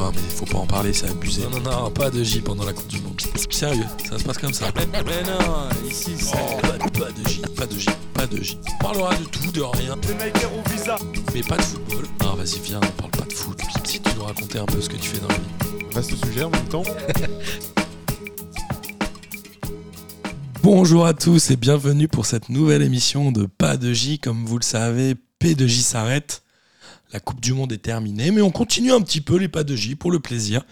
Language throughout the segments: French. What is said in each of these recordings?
Ah mais faut pas en parler, c'est abusé. Non, non, non, pas de J pendant la Coupe du Monde. Sérieux, ça se passe comme ça. Mais, non, ici c'est... Oh, pas, pas, de J, pas de J, pas de J. On parlera de tout, de rien. visa. Mais pas de football. Ah vas-y, viens, on parle pas de foot. Si tu nous racontais un peu ce que tu fais dans la vie. Vaste sujet en même temps. Bonjour à tous et bienvenue pour cette nouvelle émission de Pas de J. Comme vous le savez, P de J s'arrête. La Coupe du Monde est terminée, mais on continue un petit peu les pas de J pour le plaisir.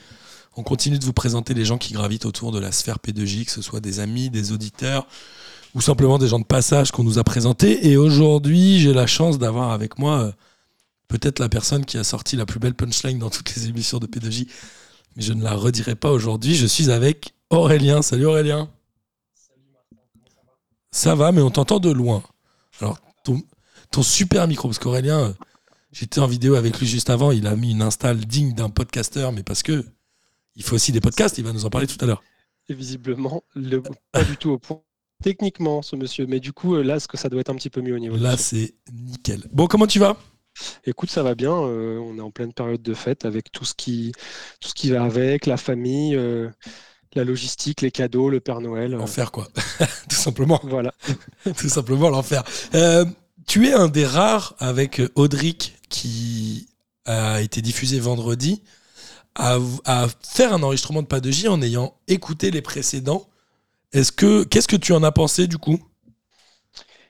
On continue de vous présenter les gens qui gravitent autour de la sphère P2J, que ce soit des amis, des auditeurs ou simplement des gens de passage qu'on nous a présentés. Et aujourd'hui, j'ai la chance d'avoir avec moi euh, peut-être la personne qui a sorti la plus belle punchline dans toutes les émissions de P2J, mais je ne la redirai pas aujourd'hui. Je suis avec Aurélien. Salut Aurélien. Ça va, mais on t'entend de loin. Alors, ton, ton super micro, parce qu'Aurélien, euh, J'étais en vidéo avec lui juste avant. Il a mis une install digne d'un podcasteur, mais parce que il faut aussi des podcasts. Il va nous en parler tout à l'heure. Et visiblement, le, pas du tout au point techniquement, ce monsieur. Mais du coup, euh, là, ce que ça doit être un petit peu mieux au niveau. Là, c'est nickel. Bon, comment tu vas? Écoute, ça va bien. Euh, on est en pleine période de fête avec tout ce qui, tout ce qui va avec, la famille, euh, la logistique, les cadeaux, le Père Noël. L'enfer, quoi. tout simplement. Voilà. tout simplement l'enfer. tu es un des rares avec Audric qui a été diffusé vendredi, à, faire un enregistrement de Pas de J en ayant écouté les précédents. Est-ce que qu'est-ce que tu en as pensé du coup?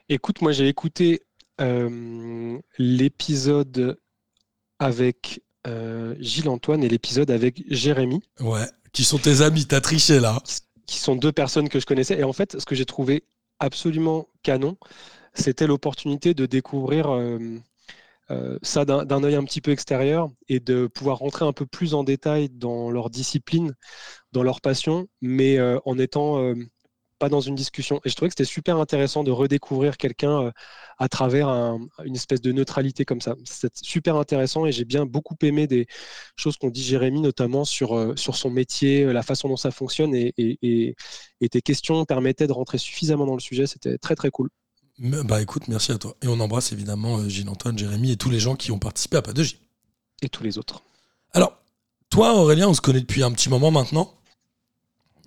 Écoute, moi j'ai écouté euh, l'épisode avec euh, Gilles Antoine et l'épisode avec Jérémy. Ouais, qui sont tes amis, t'as triché là. Qui sont deux personnes que je connaissais. Et en fait, ce que j'ai trouvé absolument canon, c'était l'opportunité de découvrir euh, euh, ça d'un œil un petit peu extérieur et de pouvoir rentrer un peu plus en détail dans leur discipline, dans leur passion, mais euh, en étant euh, pas dans une discussion. Et je trouvais que c'était super intéressant de redécouvrir quelqu'un à travers une espèce de neutralité comme ça. C'est super intéressant et j'ai bien beaucoup aimé des choses qu'ont dit Jérémy, notamment sur, son métier, la façon dont ça fonctionne et, et, et tes questions permettaient de rentrer suffisamment dans le sujet. C'était très très cool. Bah écoute, merci à toi. Et on embrasse évidemment euh, Gilles-Antoine, Jérémy et tous les gens qui ont participé à Pas de J. Et tous les autres. Alors, toi Aurélien, on se connaît depuis un petit moment maintenant.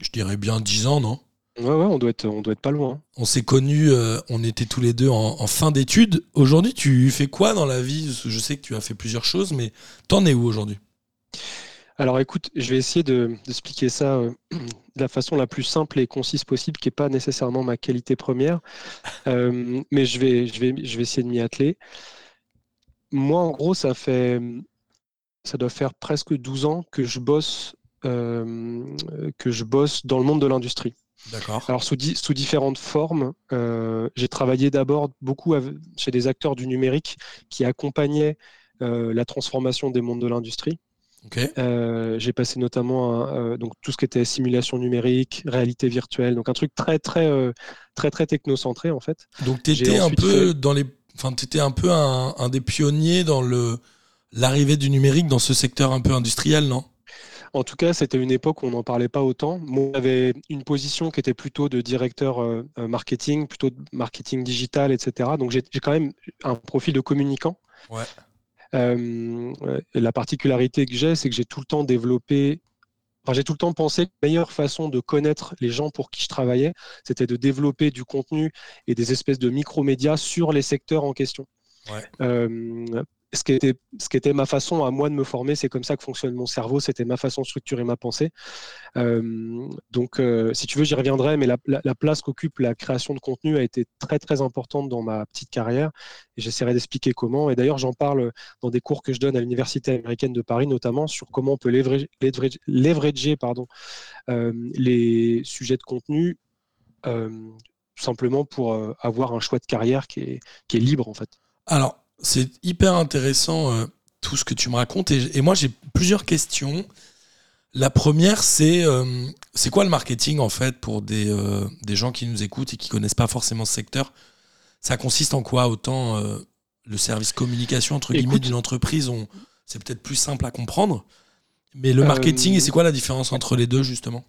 Je dirais bien 10 ans, non? Ouais, ouais, on doit être, on doit être pas loin. On s'est connus, euh, on était tous les deux en, fin d'études. Aujourd'hui, tu fais quoi dans la vie? Je sais que tu as fait plusieurs choses, mais t'en es où aujourd'hui? Alors écoute, je vais essayer d'expliquer ça euh, de la façon la plus simple et concise possible, qui n'est pas nécessairement ma qualité première, euh, mais je vais, je, vais, je vais essayer de m'y atteler. Moi, en gros, ça fait, ça doit faire presque 12 ans que je bosse, euh, que je bosse dans le monde de l'industrie. D'accord. Alors sous, sous différentes formes, j'ai travaillé d'abord beaucoup chez des acteurs du numérique qui accompagnaient la transformation des mondes de l'industrie. Euh, j'ai passé notamment euh, donc tout ce qui était simulation numérique, réalité virtuelle, donc un truc très très euh, très très technocentré en fait. Donc tu étais un peu dans les, enfin étais un peu un, des pionniers dans le l'arrivée du numérique dans ce secteur un peu industriel, non? En tout cas, c'était une époque où on n'en parlait pas autant. Moi, j'avais une position qui était plutôt de directeur marketing, plutôt de marketing digital, etc. Donc, j'ai quand même un profil de communicant. Ouais. Euh, la particularité que j'ai, c'est que j'ai tout le temps développé Enfin, j'ai tout le temps pensé que la meilleure façon de connaître les gens pour qui je travaillais, c'était de développer du contenu et des espèces de micro-médias sur les secteurs en question. Ouais. Euh, ce qui, était, ma façon à moi de me former, c'est comme ça que fonctionne mon cerveau, c'était ma façon de structurer ma pensée. Euh, donc, euh, si tu veux, j'y reviendrai, mais la, place qu'occupe la création de contenu a été très très importante dans ma petite carrière, et j'essaierai d'expliquer comment. Et d'ailleurs, j'en parle dans des cours que je donne à l'Université américaine de Paris, notamment sur comment on peut leverager, euh, les sujets de contenu simplement pour avoir un choix de carrière qui est, qui est libre en fait. Alors, c'est hyper intéressant euh, tout ce que tu me racontes. Et, moi, j'ai plusieurs questions. La première, c'est euh, c'est quoi le marketing en fait pour des, euh, des, gens qui nous écoutent et qui connaissent pas forcément ce secteur? Ça consiste en quoi? Autant le service communication entre guillemets d'une entreprise, c'est peut-être plus simple à comprendre. Mais le marketing, et c'est quoi la différence entre les deux justement?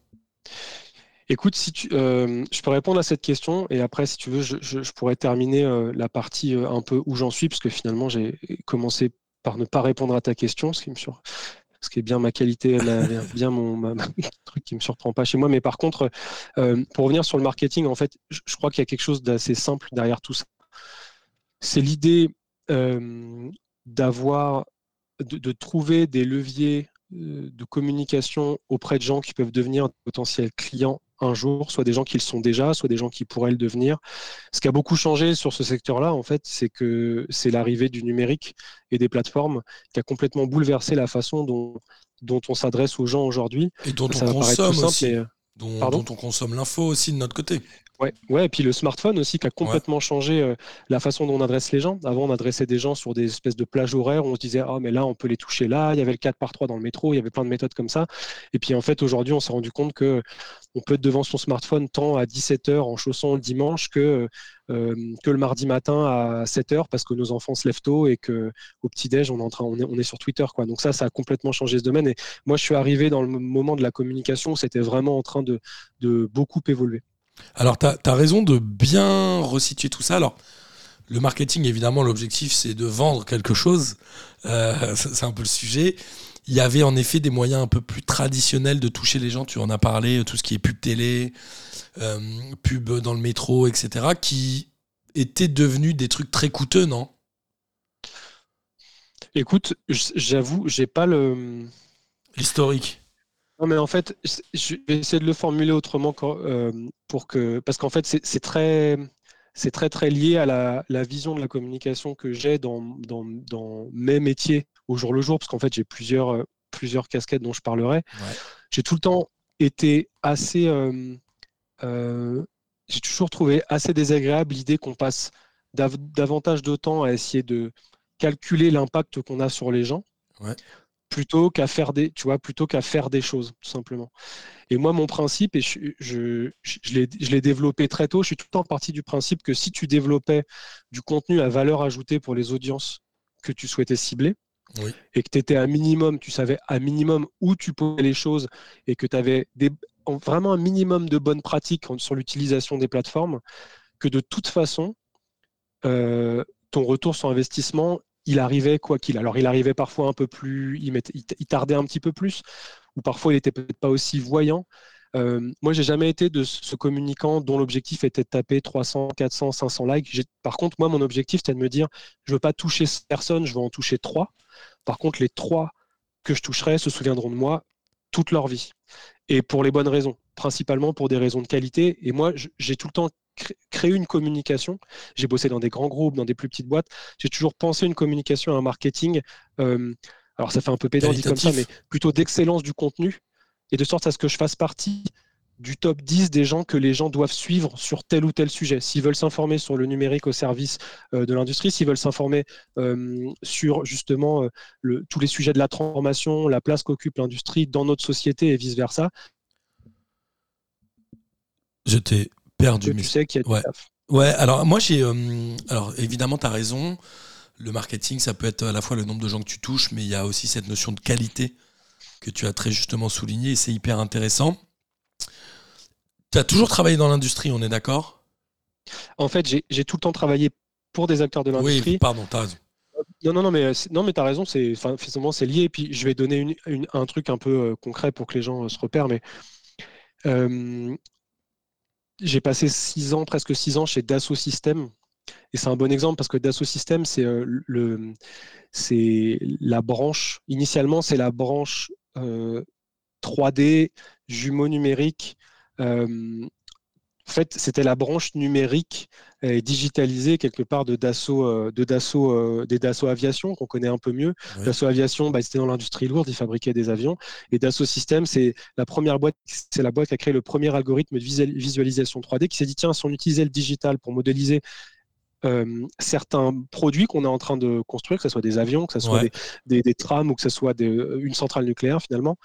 Écoute, si tu, euh, je peux répondre à cette question et après, si tu veux, je, pourrais terminer euh, la partie euh, un peu où j'en suis, parce que finalement, j'ai commencé par ne pas répondre à ta question, ce qui me ce qui est bien ma qualité, bien mon truc qui me surprend pas chez moi. Mais par contre, pour revenir sur le marketing, en fait, je, crois qu'il y a quelque chose d'assez simple derrière tout ça. C'est l'idée d'avoir, de, trouver des leviers de communication auprès de gens qui peuvent devenir potentiels clients un jour, soit des gens qui le sont déjà, soit des gens qui pourraient le devenir. Ce qui a beaucoup changé sur ce secteur-là, en fait, c'est que c'est l'arrivée du numérique et des plateformes qui a complètement bouleversé la façon dont, dont on s'adresse aux gens aujourd'hui. Et dont on consomme aussi. dont, on consomme l'info aussi de notre côté. Ouais, ouais, et puis le smartphone aussi qui a complètement changé euh, la façon dont on adresse les gens. Avant, on adressait des gens sur des espèces de plages horaires où on se disait Ah, mais là, on peut les toucher là. Il y avait le 4 par 3 dans le métro, il y avait plein de méthodes comme ça. Et puis en fait, aujourd'hui, on s'est rendu compte que on peut être devant son smartphone tant à 17h en chaussant le dimanche que, euh, que le mardi matin à 7h parce que nos enfants se lèvent tôt et que au petit-déj, on, est en train, on, est, on est sur Twitter. Quoi. Donc ça, ça a complètement changé ce domaine. Et moi, je suis arrivé dans le moment de la communication où c'était vraiment en train de, de beaucoup évoluer. Alors, tu as, raison de bien resituer tout ça. Alors, le marketing, évidemment, l'objectif, c'est de vendre quelque chose. Euh, c'est un peu le sujet. Il y avait en effet des moyens un peu plus traditionnels de toucher les gens. Tu en as parlé, tout ce qui est pub télé, euh, pub dans le métro, etc., qui étaient devenus des trucs très coûteux, non? Écoute, j'avoue, j'ai pas le. L'historique. Non, mais en fait, je vais essayer de le formuler autrement euh, pour que, parce qu'en fait, c'est très, c'est très très lié à la, vision de la communication que j'ai dans, dans, mes métiers au jour le jour, parce qu'en fait, j'ai plusieurs, euh, plusieurs casquettes dont je parlerai. J'ai tout le temps été assez, euh, j'ai toujours trouvé assez désagréable l'idée qu'on passe davantage de temps à essayer de calculer l'impact qu'on a sur les gens. Ouais plutôt qu'à faire des, tu vois, plutôt qu'à faire des choses, tout simplement. Et moi, mon principe, et je, je, je l'ai développé très tôt, je suis tout le temps parti du principe que si tu développais du contenu à valeur ajoutée pour les audiences que tu souhaitais cibler, et que tu étais à minimum, tu savais à minimum où tu posais les choses, et que tu avais des, vraiment un minimum de bonnes pratiques sur l'utilisation des plateformes, que de toute façon, euh, ton retour sur investissement, il arrivait quoi qu'il. Alors il arrivait parfois un peu plus, il, tardait un petit peu plus, ou parfois il était peut-être pas aussi voyant. Euh, moi, j'ai jamais été de ce communicant dont l'objectif était de taper 300, 400, 500 likes. Par contre, moi, mon objectif, c'était de me dire, je veux pas toucher personne, je veux en toucher trois. Par contre, les trois que je toucherai se souviendront de moi toute leur vie. Et pour les bonnes raisons, principalement pour des raisons de qualité. Et moi, j'ai tout le temps créer une communication. J'ai bossé dans des grands groupes, dans des plus petites boîtes. J'ai toujours pensé une communication, un marketing. Euh, alors ça fait un peu pédant dit comme ça, mais plutôt d'excellence du contenu et de sorte à ce que je fasse partie du top 10 des gens que les gens doivent suivre sur tel ou tel sujet. S'ils veulent s'informer sur le numérique au service euh, de l'industrie, s'ils veulent s'informer euh, sur justement tous les sujets de la transformation, la place qu'occupe l'industrie dans notre société et vice-versa. Je t'ai perdu. tu sais qu'il y a ouais. ouais, alors moi j'ai. Euh, alors évidemment, tu as raison. Le marketing, ça peut être à la fois le nombre de gens que tu touches, mais il y a aussi cette notion de qualité que tu as très justement souligné et c'est hyper intéressant. Tu as toujours travaillé dans l'industrie, on est d'accord? En fait, j'ai tout le temps travaillé pour des acteurs de l'industrie. Oui, pardon, tu as raison. Non, non, non, mais, non, mais tu as raison, c'est, c'est lié. Et puis, je vais donner une, un truc un peu euh, concret pour que les gens euh, se repèrent. Mais j'ai passé six ans, presque six ans chez Dassault Systèmes. Et c'est un bon exemple parce que Dassault Systèmes, c'est euh, la branche, initialement, c'est la branche 3D, euh, jumeau numérique, euh, en fait, c'était la branche numérique et digitalisée quelque part de Dassault, euh, de Dassault, euh, des Dassault Aviation qu'on connaît un peu mieux. Dassault Aviation, bah, c'était dans l'industrie lourde, ils fabriquaient des avions. Et Dassault Systèmes, c'est la première boîte, c'est la boîte qui a créé le premier algorithme de visualisation 3D qui s'est dit tiens, si on utilisait le digital pour modéliser euh, certains produits qu'on est en train de construire, que ce soit des avions, que ce soit des, des, trams ou que ce soit une centrale nucléaire finalement,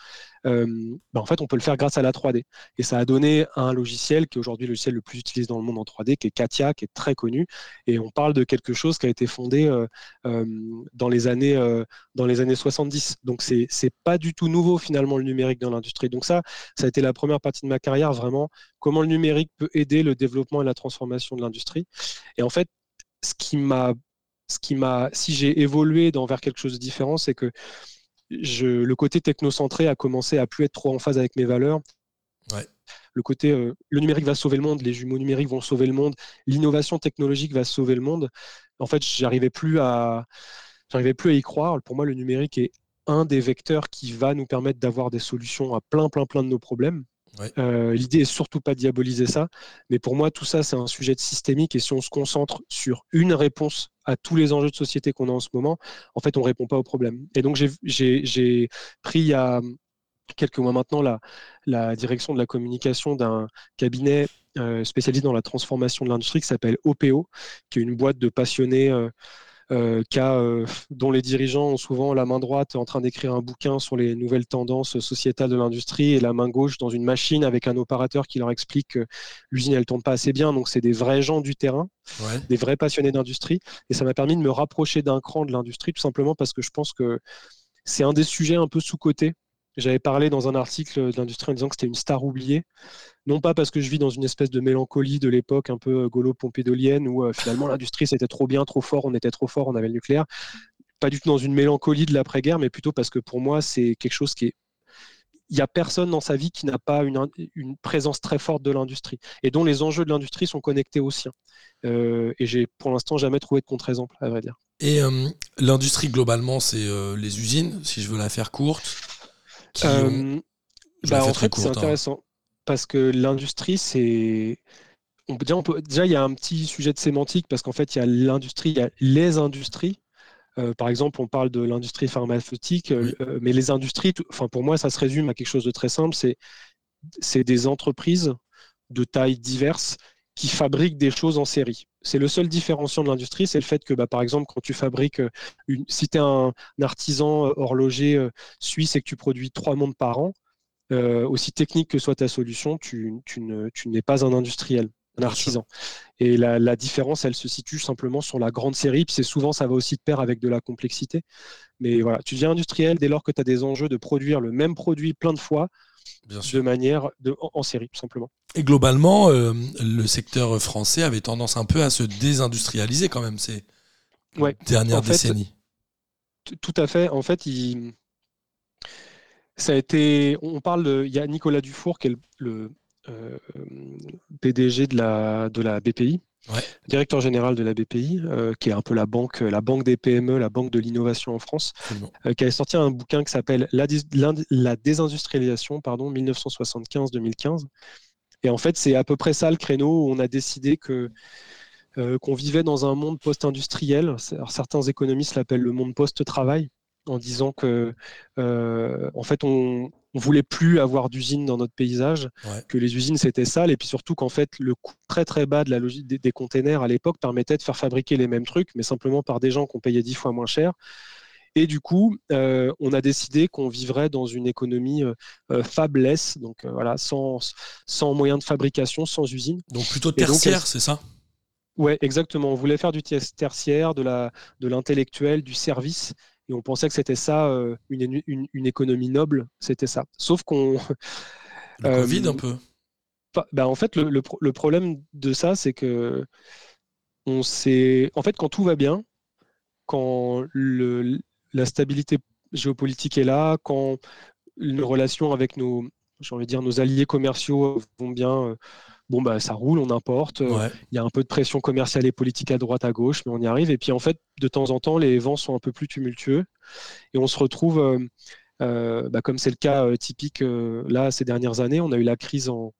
ben, en fait, on peut le faire grâce à la 3D. Et ça a donné un logiciel qui est aujourd'hui le logiciel le plus utilisé dans le monde en 3D, qui est Katia, qui est très connu. Et on parle de quelque chose qui a été fondé euh, dans, les années, dans les années 70. Donc, c'est n'est pas du tout nouveau finalement le numérique dans l'industrie. Donc ça, ça a été la première partie de ma carrière, vraiment, comment le numérique peut aider le développement et la transformation de l'industrie. Et en fait, ce qui m'a, ce qui m'a, si j'ai évolué dans vers quelque chose de différent, c'est que le côté technocentré a commencé à plus être trop en phase avec mes valeurs. Le côté, le numérique va sauver le monde, les jumeaux numériques vont sauver le monde, l'innovation technologique va sauver le monde. En fait, j'arrivais plus à, j'arrivais plus à y croire. Pour moi, le numérique est un des vecteurs qui va nous permettre d'avoir des solutions à plein, plein, plein de nos problèmes. Euh, l'idée est surtout pas de diaboliser ça, mais pour moi, tout ça, c'est un sujet de systémique. Et si on se concentre sur une réponse à tous les enjeux de société qu'on a en ce moment, en fait, on répond pas au problème. Et donc, j'ai pris il y a quelques mois maintenant la, direction de la communication d'un cabinet euh, spécialisé dans la transformation de l'industrie qui s'appelle OPO, qui est une boîte de passionnés. Euh, dont les dirigeants ont souvent la main droite en train d'écrire un bouquin sur les nouvelles tendances sociétales de l'industrie et la main gauche dans une machine avec un opérateur qui leur explique que l'usine elle tourne pas assez bien. Donc c'est des vrais gens du terrain, des vrais passionnés d'industrie. Et ça m'a permis de me rapprocher d'un cran de l'industrie tout simplement parce que je pense que c'est un des sujets un peu sous-cotés j'avais parlé dans un article de l'industrie en disant que c'était une star oubliée. Non pas parce que je vis dans une espèce de mélancolie de l'époque un peu euh, gaulo-pompédolienne où euh, finalement l'industrie c'était trop bien, trop fort, on était trop fort, on avait le nucléaire. Pas du tout dans une mélancolie de l'après-guerre, mais plutôt parce que pour moi c'est quelque chose qui est il n'y a personne dans sa vie qui n'a pas une, une, présence très forte de l'industrie et dont les enjeux de l'industrie sont connectés aux siens. Euh, et j'ai pour l'instant jamais trouvé de contre-exemple, à vrai dire. Et l'industrie globalement, c'est les usines, si je veux la faire courte. Euh, bah, en fait, c'est hein. intéressant parce que l'industrie, c'est. On peut dire, on peut... Déjà, il y a un petit sujet de sémantique parce qu'en fait, il y a l'industrie, il y a les industries. Euh, par exemple, on parle de l'industrie pharmaceutique, euh, mais les industries, enfin, pour moi, ça se résume à quelque chose de très simple c'est, c'est des entreprises de tailles diverses qui fabriquent des choses en série. C'est le seul différenciant de l'industrie, c'est le fait que, bah, par exemple, quand tu fabriques euh, une, si tu es un, artisan euh, horloger euh, suisse et que tu produis trois montres par an, aussi technique que soit ta solution, tu, n'es pas un industriel, un artisan. Et la, différence, elle se situe simplement sur la grande série. Puis c'est souvent, ça va aussi de pair avec de la complexité. Mais voilà, tu deviens industriel dès lors que tu as des enjeux de produire le même produit plein de fois de manière de, en, série, tout simplement. Et globalement, euh, le secteur français avait tendance un peu à se désindustrialiser quand même ces dernières décennies. tout à fait. En fait, il, ça a été. On parle de. Il y a Nicolas Dufour qui est le, euh, PDG de la, de la BPI, directeur général de la BPI, euh, qui est un peu la banque, la banque des PME, la banque de l'innovation en France, euh, qui a sorti un bouquin qui s'appelle la, la, désindustrialisation, pardon, 1975-2015. Et en fait, c'est à peu près ça le créneau où on a décidé que euh, qu'on vivait dans un monde post-industriel. Certains économistes l'appellent le monde post-travail, en disant que en fait on, on voulait plus avoir d'usines dans notre paysage, que les usines c'était sale, et puis surtout qu'en fait le coût très très bas de la logique des, containers à l'époque permettait de faire fabriquer les mêmes trucs, mais simplement par des gens qu'on payait dix fois moins cher. Et du coup, euh, on a décidé qu'on vivrait dans une économie euh, euh fabless, donc euh, voilà, sans, sans moyens de fabrication, sans usine. Donc plutôt tertiaire, c'est ça? Ouais, exactement. On voulait faire du tertiaire, de l'intellectuel, du service. Et on pensait que c'était ça, une, une, économie noble, c'était ça. Sauf qu'on. Le Covid un peu. Bah, en fait, le, le, problème de ça, c'est que on sait. En fait, quand tout va bien, quand le, la stabilité géopolitique est là, quand nos relations avec nos, envie de dire, nos alliés commerciaux vont bien, euh, bon, bah, ça roule, on importe. Euh, il y a un peu de pression commerciale et politique à droite, à gauche, mais on y arrive. Et puis, en fait, de temps en temps, les vents sont un peu plus tumultueux et on se retrouve, euh, euh, bah, comme c'est le cas typique là ces dernières années, on a eu la crise en,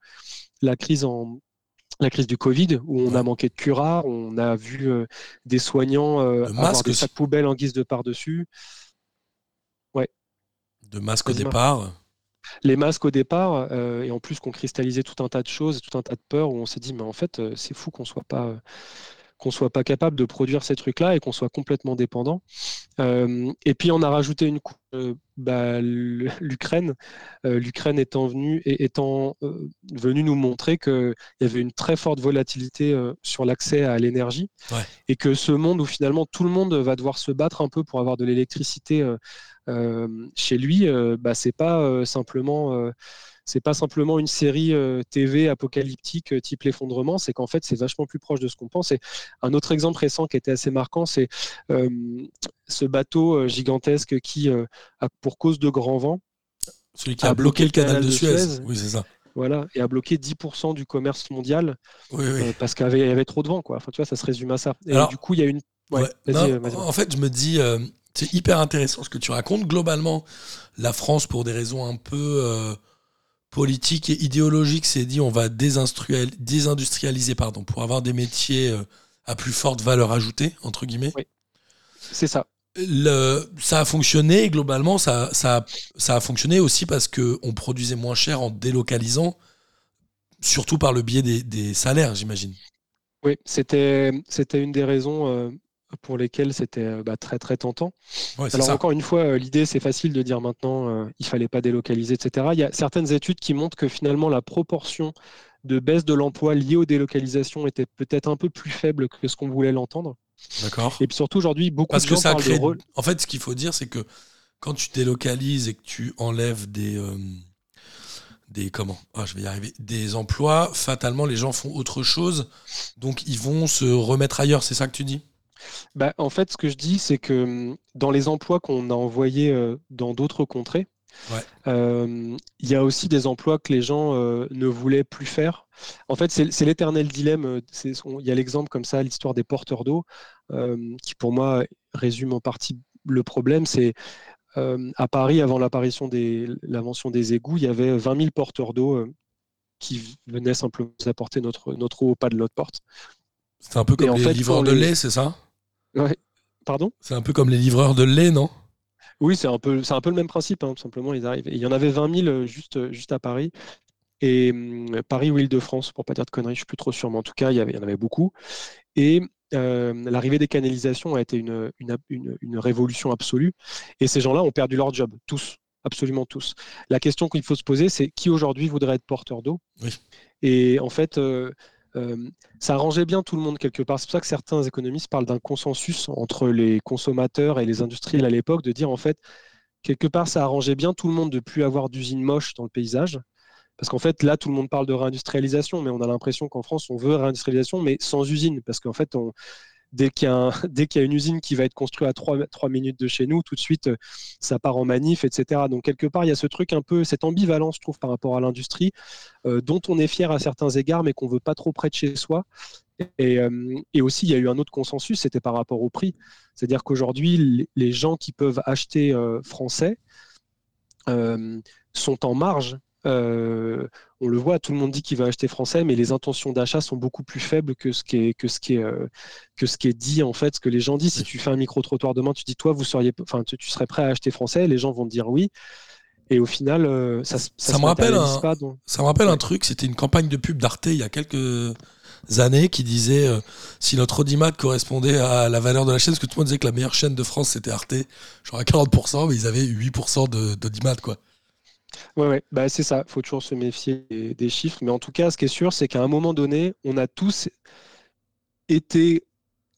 la crise en, la crise du Covid, où on a manqué de cura, on a vu des soignants avoir des sacs poubelles en guise de par-dessus. Ouais. De masques au départ les masques au départ, euh, et en plus qu'on cristallisait tout un tas de choses, tout un tas de peurs, où on s'est dit, mais en fait, euh, c'est fou qu'on soit pas euh, qu'on soit pas capable de produire ces trucs-là et qu'on soit complètement dépendant. et puis on a rajouté une couche, bah, l'Ukraine, l'Ukraine étant venue et étant venue nous montrer qu'il y avait une très forte volatilité sur l'accès à l'énergie et que ce monde où finalement tout le monde va devoir se battre un peu pour avoir de l'électricité chez lui, bah, c'est pas simplement c'est pas simplement une série TV apocalyptique type l'effondrement, c'est qu'en fait c'est vachement plus proche de ce qu'on pense. Et un autre exemple récent qui était assez marquant, c'est ce bateau gigantesque qui, a, pour cause de grand vent, celui qui a, bloqué, le canal, de, Suez. Oui, c'est ça. Voilà, et a bloqué 10% du commerce mondial parce qu'il y, avait trop de vent. Quoi. Enfin, tu vois, ça se résume à ça. Et du coup, il y a une. en fait, je me dis, c'est hyper intéressant ce que tu racontes. Globalement, la France, pour des raisons un peu politique et idéologique s'est dit on va désindustrialiser pardon, pour avoir des métiers euh, à plus forte valeur ajoutée, entre guillemets. Oui, c'est ça. Le, ça a fonctionné, globalement, ça, ça, ça a fonctionné aussi parce qu'on produisait moins cher en délocalisant, surtout par le biais des, salaires, j'imagine. Oui, c'était une des raisons euh, pour lesquels c'était euh, bah, très très tentant. Alors encore une fois, euh, l'idée c'est facile de dire maintenant euh, il fallait pas délocaliser, etc. Il y a certaines études qui montrent que finalement la proportion de baisse de l'emploi liée aux délocalisations était peut-être un peu plus faible que ce qu'on voulait l'entendre. D'accord. Et puis surtout aujourd'hui, beaucoup Parce de que ça crée... En fait, ce qu'il faut dire, c'est que quand tu délocalises et que tu enlèves des des comment? Ah, je vais y arriver des emplois, fatalement les gens font autre chose, donc ils vont se remettre ailleurs. C'est ça que tu dis? Bah, en fait, ce que je dis, c'est que hum, dans les emplois qu'on a envoyés euh, dans d'autres contrées, il y a aussi des emplois que les gens euh, ne voulaient plus faire. En fait, c'est l'éternel dilemme. Euh, il y a l'exemple comme ça, l'histoire des porteurs d'eau, qui pour moi résume en partie le problème. C'est à Paris, avant l'apparition des l'invention des égouts, il y avait 20 000 porteurs d'eau qui venaient simplement apporter notre, notre eau au pas de notre porte. C'est un peu comme les livreurs de lait, c'est ça? Pardon? C'est un peu comme les livreurs de lait, non? Oui, c'est un, peu, un peu le même principe, hein, tout simplement. Ils arrivent. il y en avait 20 000 euh, juste, euh, juste à Paris. Et hum, Paris ou Île-de-France, pour pas dire de conneries, je suis plus trop sûr, mais en tout cas, il y, avait, il y en avait beaucoup. Et euh, l'arrivée des canalisations a été une, une, révolution absolue. Et ces gens-là ont perdu leur job, tous, absolument tous. La question qu'il faut se poser, c'est qui aujourd'hui voudrait être porteur d'eau? Et en fait, euh, ça arrangeait bien tout le monde quelque part. C'est pour ça que certains économistes parlent d'un consensus entre les consommateurs et les industriels à l'époque, de dire en fait, quelque part, ça arrangeait bien tout le monde de plus avoir d'usines moches dans le paysage. Parce qu'en fait, là, tout le monde parle de réindustrialisation, mais on a l'impression qu'en France, on veut réindustrialisation, mais sans usine. Parce qu'en fait, on, dès qu'il y, a une usine qui va être construite à 3, minutes de chez nous, tout de suite, euh, ça part en manif, etc. Donc, quelque part, il y a ce truc un peu, cette ambivalence, je trouve, par rapport à l'industrie, euh, dont on est fier à certains égards, mais qu'on veut pas trop près de chez soi. Euh, et, aussi, il y a eu un autre consensus, c'était par rapport au prix. C'est-à-dire qu'aujourd'hui, les gens qui peuvent acheter français sont en marge euh, on le voit, tout le monde dit qu'il va acheter français, mais les intentions d'achat sont beaucoup plus faibles que ce qui est, que ce qui est, euh, que ce qui est dit en fait, ce que les gens disent. Si tu fais un micro trottoir demain, tu dis toi, vous seriez, enfin, tu, serais prêt à acheter français, les gens vont te dire oui. Et au final, euh, ça, ça, me rappelle un, pas, ça me rappelle un truc. C'était une campagne de pub d'Arte il y a quelques années qui disait si notre audimat correspondait à la valeur de la chaîne, parce que tout le monde disait que la meilleure chaîne de France c'était Arte, genre à 40%, mais ils avaient 8% d'audimat quoi. Ouais, ouais. Bah, c'est ça. Faut toujours se méfier des, chiffres. Mais en tout cas, ce qui est sûr, c'est qu'à un moment donné, on a tous été,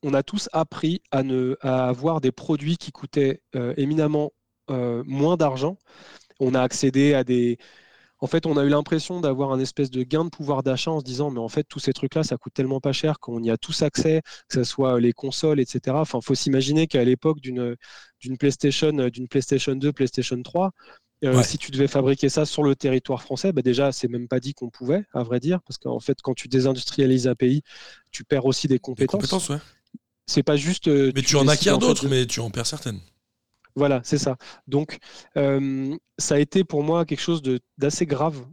on a tous appris à, ne, à avoir des produits qui coûtaient euh, éminemment euh, moins d'argent. On a accédé à des. En fait, on a eu l'impression d'avoir un espèce de gain de pouvoir d'achat en se disant, mais en fait, tous ces trucs-là, ça coûte tellement pas cher qu'on y a tous accès, que ce soit les consoles, etc. Enfin, faut s'imaginer qu'à l'époque d'une PlayStation, d'une PlayStation 2, PlayStation 3, euh, si tu devais fabriquer ça sur le territoire français, bah déjà, c'est même pas dit qu'on pouvait, à vrai dire, parce qu'en fait, quand tu désindustrialises un pays, tu perds aussi des compétences. Des compétences, ouais. C'est pas juste. Euh, mais tu, en acquiers d'autres, mais tu en perds certaines. Voilà, c'est ça. Donc, euh, ça a été pour moi quelque chose d'assez grave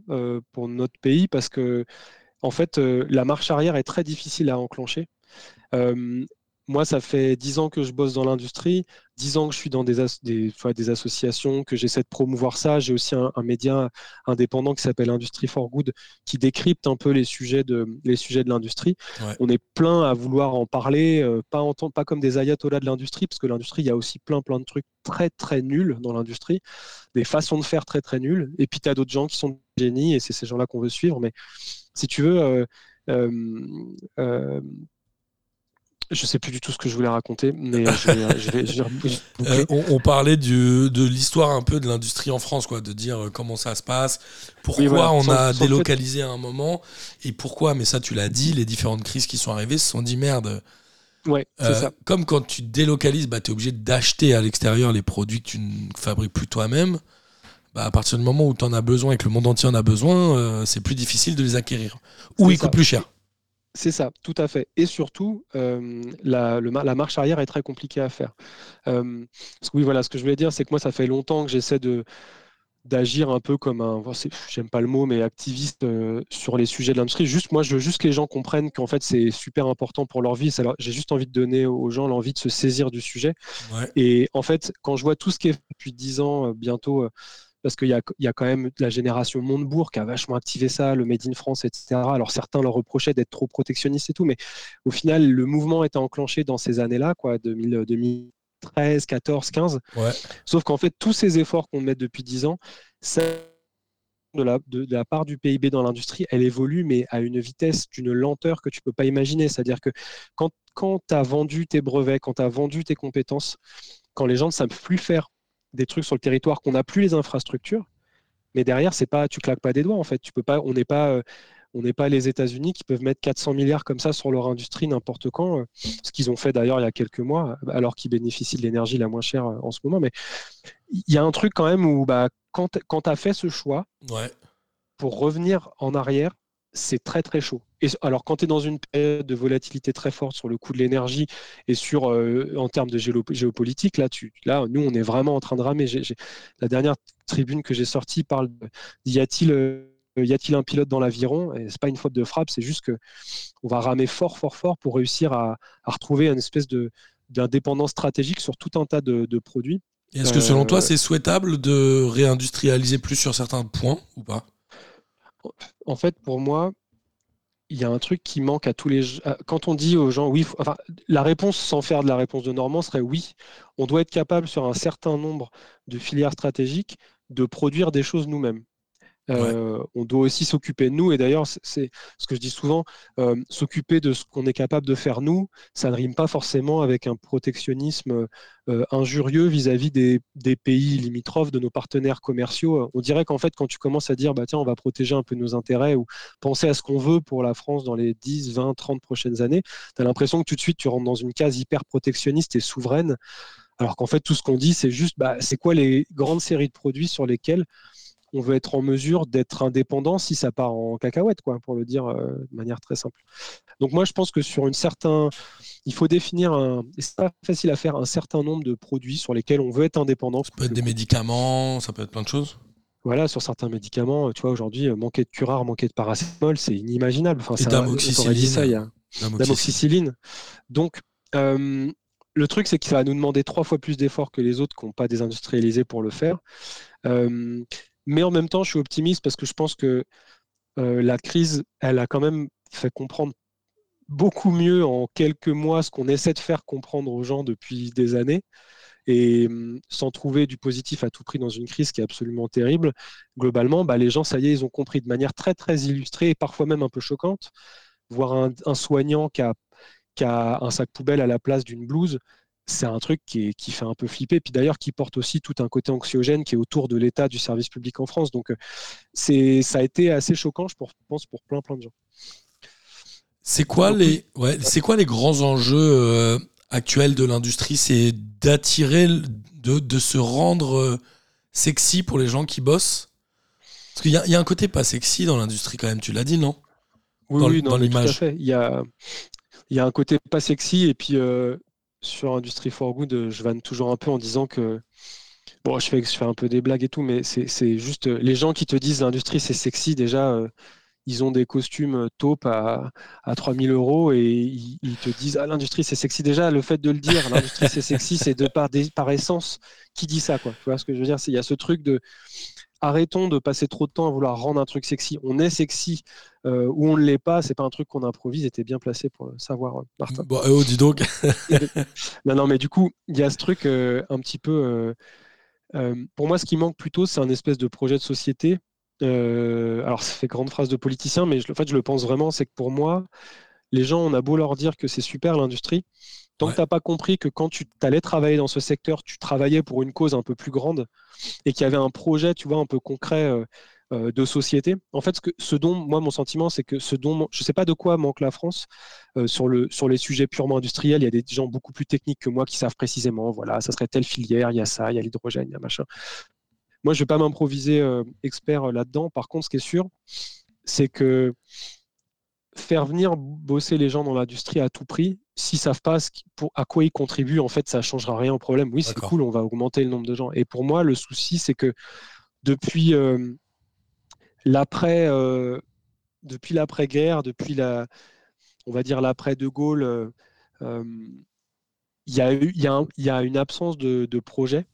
pour notre pays parce que, en fait, la marche arrière est très difficile à enclencher moi, ça fait dix ans que je bosse dans l'industrie, dix ans que je suis dans des, des, associations, que j'essaie de promouvoir ça. J'ai aussi un, média indépendant qui s'appelle Industrie for Good, qui décrypte un peu les sujets de, les sujets de l'industrie. On est plein à vouloir en parler, euh, pas, en, pas comme des ayatollahs de l'industrie, parce que l'industrie, il y a aussi plein, plein de trucs très, très nuls dans l'industrie, des façons de faire très, très nulles. Et puis, tu as d'autres gens qui sont génies, et c'est ces gens-là qu'on veut suivre. Mais si tu veux, euh, euh, Je sais plus du tout ce que je voulais raconter, mais je vais, on, parlait de l'histoire un peu de l'industrie en France, quoi, de dire comment ça se passe, pourquoi on a délocalisé à un moment, et pourquoi, mais ça tu l'as dit, les différentes crises qui sont arrivées se sont dit merde. Ouais, ça. Comme quand tu délocalises, bah, tu es obligé d'acheter à l'extérieur les produits que tu ne fabriques plus toi-même. Bah, à partir du moment où tu en as besoin et que le monde entier en a besoin, euh, c'est plus difficile de les acquérir. Ou ils coûtent plus cher. C'est ça, tout à fait. Et surtout, euh, la, la, marche arrière est très compliquée à faire. Euh, parce que oui, voilà, ce que je voulais dire, c'est que moi, ça fait longtemps que j'essaie de d'agir un peu comme un, j'aime pas le mot, mais activiste sur les sujets de l'industrie. Juste, moi, je veux juste que les gens comprennent qu'en fait, c'est super important pour leur vie. J'ai juste envie de donner aux gens l'envie de se saisir du sujet. Et en fait, quand je vois tout ce qui est fait depuis 10 ans, bientôt, parce qu'il y a, quand même la génération Montebourg qui a vachement activé ça, le Made in France, etc. Alors certains leur reprochaient d'être trop protectionnistes et tout, mais au final, le mouvement était enclenché dans ces années-là, quoi, 2013, 14, 15. Sauf qu'en fait, tous ces efforts qu'on met depuis 10 ans, ça de la, de, la, part du PIB dans l'industrie, elle évolue, mais à une vitesse, d'une lenteur que tu ne peux pas imaginer. C'est-à-dire que quand, quand tu as vendu tes brevets, quand tu as vendu tes compétences, quand les gens ne savent plus faire des trucs sur le territoire qu'on n'a plus les infrastructures. Mais derrière, c'est pas, tu claques pas des doigts en fait. Tu peux pas, on n'est pas, euh, on n'est pas les États-Unis qui peuvent mettre 400 milliards comme ça sur leur industrie n'importe quand. Euh, ce qu'ils ont fait d'ailleurs il y a quelques mois, alors qu'ils bénéficient de l'énergie la moins chère euh, en ce moment. Mais il y a un truc quand même où, bah, quand, quand tu as fait ce choix, pour revenir en arrière, c'est très très chaud. Et alors quand tu es dans une période de volatilité très forte sur le coût de l'énergie et sur euh, en termes de géopolitique, là, tu, là, nous, on est vraiment en train de ramer. la dernière tribune que j'ai sortie parle de y a-t-il euh, y a-t-il un pilote dans l'aviron? Et c'est pas une faute de frappe, c'est juste que on va ramer fort, fort, fort pour réussir à, retrouver une espèce de d'indépendance stratégique sur tout un tas de, produits. Est-ce que selon toi, euh, c'est souhaitable de réindustrialiser plus sur certains points ou pas? En fait, pour moi, il y a un truc qui manque à tous les. Quand on dit aux gens, oui, la réponse sans faire de la réponse de Normand serait oui, on doit être capable sur un certain nombre de filières stratégiques de produire des choses nous-mêmes. Euh, on doit aussi s'occuper de nous. Et d'ailleurs, c'est ce que je dis souvent, euh, s'occuper de ce qu'on est capable de faire nous, ça ne rime pas forcément avec un protectionnisme euh, injurieux vis-à-vis des, pays limitrophes, de nos partenaires commerciaux. On dirait qu'en fait, quand tu commences à dire, bah, tiens, on va protéger un peu nos intérêts ou penser à ce qu'on veut pour la France dans les 10, 20, 30 prochaines années, tu as l'impression que tout de suite, tu rentres dans une case hyper protectionniste et souveraine. Alors qu'en fait, tout ce qu'on dit, c'est juste, bah, c'est quoi les grandes séries de produits sur lesquels on veut être en mesure d'être indépendant si ça part en cacahuète, quoi, pour le dire euh, de manière très simple. Donc moi, je pense que sur une certain, il faut définir un, c'est pas facile à faire, un certain nombre de produits sur lesquels on veut être indépendant. Ça peut être des médicaments, ça peut être plein de choses. Voilà, sur certains médicaments, tu vois, aujourd'hui, euh, manquer de curare, manquer de paracétamol, c'est inimaginable. Enfin, Et d'amoxicilline. D'amoxicilline. Donc, euh, le truc, c'est que ça va nous demander trois fois plus d'efforts que les autres qui n'ont pas désindustrialisé pour le faire. Mais en même temps, je suis optimiste parce que je pense que euh, la crise, elle a quand même fait comprendre beaucoup mieux en quelques mois ce qu'on essaie de faire comprendre aux gens depuis des années. Et hum, sans trouver du positif à tout prix dans une crise qui est absolument terrible, globalement, bah, les gens, ça y est, ils ont compris de manière très, très illustrée et parfois même un peu choquante. Voir un, soignant qui a, qui a un sac poubelle à la place d'une blouse, c'est un truc qui, fait un peu flipper, puis d'ailleurs qui porte aussi tout un côté anxiogène qui est autour de l'état du service public en France. Donc euh, c'est ça a été assez choquant, je pense, pour plein plein de gens. C'est quoi, les, ouais, c'est quoi les grands enjeux euh, actuels de l'industrie? C'est d'attirer, de, de, se rendre euh, sexy pour les gens qui bossent? Parce qu'il y, y, a un côté pas sexy dans l'industrie quand même, tu l'as dit, non? Oui, oui dans l'image. Il y a, il y a un côté pas sexy et puis sur Industry for Good, euh, je vanne toujours un peu en disant que bon, je fais, un peu des blagues et tout, mais c'est juste euh, les gens qui te disent l'industrie c'est sexy, déjà, euh, ils ont des costumes taupe à, à 3000 euros et ils, te disent ah, l'industrie c'est sexy. Déjà, le fait de le dire, l'industrie c'est sexy, c'est de par, par essence qui dit ça. Quoi. Tu vois ce que je veux dire? Il y a ce truc de arrêtons de passer trop de temps à vouloir rendre un truc sexy. On est sexy euh, ou on ne l'est pas. C'est pas un truc qu'on improvise. Était bien placé pour le savoir, euh, Martin. Bon, oh, dis donc. non, non, mais du coup, il y a ce truc euh, un petit peu. pour moi, ce qui manque plutôt, c'est un espèce de projet de société. alors, ça fait grande phrase de politicien, mais je, en fait, je le pense vraiment. C'est que pour moi, les gens, on a beau leur dire que c'est super l'industrie, tant que tu n'as pas compris que quand tu allais travailler dans ce secteur, tu travaillais pour une cause un peu plus grande et qu'il y avait un projet, tu vois, un peu concret euh, euh, de société. En fait, ce, que, ce dont, moi, mon sentiment, c'est que ce dont, je ne sais pas de quoi manque la France euh, sur, le, sur les sujets purement industriels. Il y a des gens beaucoup plus techniques que moi qui savent précisément, voilà, ça serait telle filière, il y a ça, il y a l'hydrogène, il y a machin. Moi, je ne vais pas m'improviser expert là-dedans. Par contre, ce qui est sûr, c'est que faire venir bosser les gens dans l'industrie à tout prix, s'ils savent pas pour, à quoi ils contribuent, en fait, ça changera rien au problème. Oui, c'est cool, on va augmenter le nombre de gens. Et pour moi, le souci, c'est que depuis euh, l'après, euh, depuis l'après-guerre, depuis la, on va dire l'après De Gaulle, euh, il y, a y, a une absence de, projet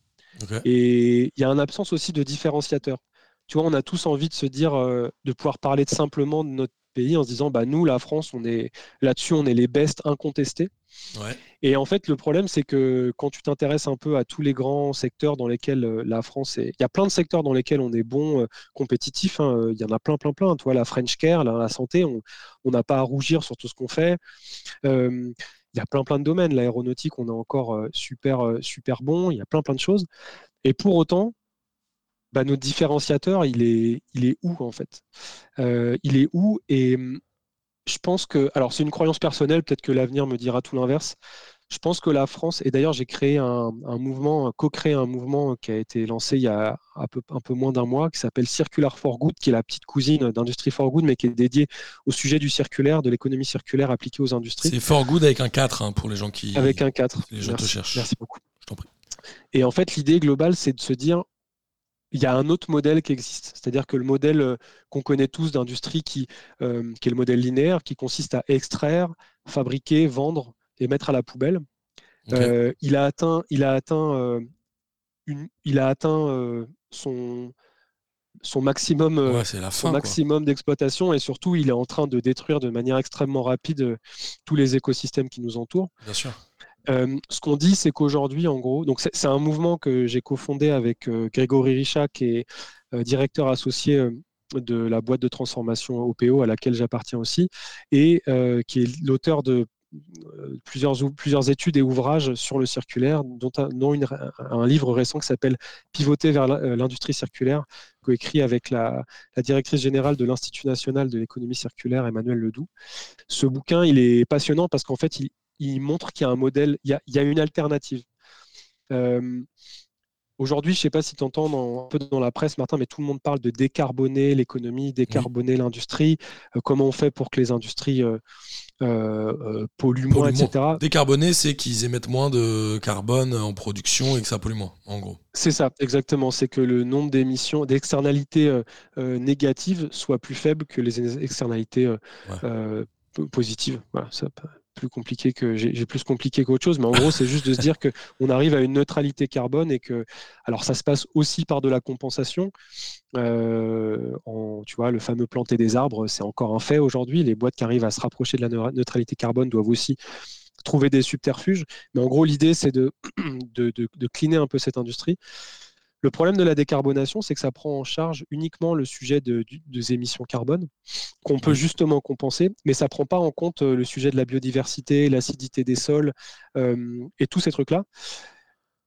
et il y a une absence aussi de différenciateur. Tu vois, on a tous envie de se dire, de pouvoir parler simplement de notre pays en se disant bah nous la France on est là-dessus on est les best incontestés. Et en fait le problème c'est que quand tu t'intéresses un peu à tous les grands secteurs dans lesquels euh, la France est il y a plein de secteurs dans lesquels on est bon euh, compétitif hein, euh, il y en a plein plein plein. Toi la French Care la, santé on n'a pas à rougir sur tout ce qu'on fait. Il y a plein plein de domaines. L'aéronautique on est encore super super bon. Il y a plein plein de choses. Et pour autant bah, notre différenciateur, il est, il est où en fait? Euh, Il est où Et hum, je pense que, alors c'est une croyance personnelle, peut-être que l'avenir me dira tout l'inverse. Je pense que la France, et d'ailleurs j'ai créé un, mouvement, co-créé un mouvement qui a été lancé il y a un peu, un peu moins d'un mois, qui s'appelle Circular for Good, qui est la petite cousine d'Industrie for Good, mais qui est dédié au sujet du circulaire, de l'économie circulaire appliquée aux industries. C'est for Good avec un 4 hein, pour les gens qui. Avec un 4. Les gens te cherchent. Merci beaucoup. Je t'en prie. Et en fait, l'idée globale, c'est de se dire, il y a un autre modèle qui existe. C'est-à-dire que le modèle euh, qu'on connaît tous d'industrie, qui, euh, qui, est le modèle linéaire, qui consiste à extraire, fabriquer, vendre et mettre à la poubelle, euh, il a atteint, il a atteint, une, il a atteint son, son maximum, son maximum d'exploitation et surtout, il est en train de détruire de manière extrêmement rapide tous les écosystèmes qui nous entourent. Bien sûr. Euh, ce qu'on dit, c'est qu'aujourd'hui, en gros, donc c'est un mouvement que j'ai cofondé avec euh, Grégory Richat, qui est euh, directeur associé de la boîte de transformation OPO à laquelle j'appartiens aussi, et qui est l'auteur de plusieurs, études et ouvrages sur le circulaire, dont, un, livre récent qui s'appelle Pivoter vers l'industrie circulaire, coécrit avec la, la, directrice générale de l'Institut national de l'économie circulaire, Emmanuel Ledoux. Ce bouquin, il est passionnant parce qu'en fait, il, il montre qu'il y a un modèle, il y a, une alternative. Euh, aujourd'hui, je ne sais pas si tu entends un peu dans la presse, Martin, mais tout le monde parle de décarboner l'économie, décarboner l'industrie, euh, comment on fait pour que les industries euh, polluent moins, etc. Décarboner, c'est qu'ils émettent moins de carbone en production et que ça pollue moins, en gros. C'est ça, exactement. C'est que le nombre d'émissions, d'externalités négatives soit plus faible que les externalités positives. Voilà, ça, plus compliqué que j'ai plus compliqué qu'autre chose, mais en gros, c'est juste de se dire qu'on arrive à une neutralité carbone et que, alors ça se passe aussi par de la compensation. Euh, tu vois, le fameux planter des arbres, c'est encore un fait aujourd'hui. Les boîtes qui arrivent à se rapprocher de la neutralité carbone doivent aussi trouver des subterfuges. Mais en gros, l'idée, c'est de, de, de, de cleaner un peu cette industrie. Le problème de la décarbonation, c'est que ça prend en charge uniquement le sujet de, des émissions carbone, qu'on peut justement compenser, mais ça ne prend pas en compte euh, le sujet de la biodiversité, l'acidité des sols euh, et tous ces trucs-là.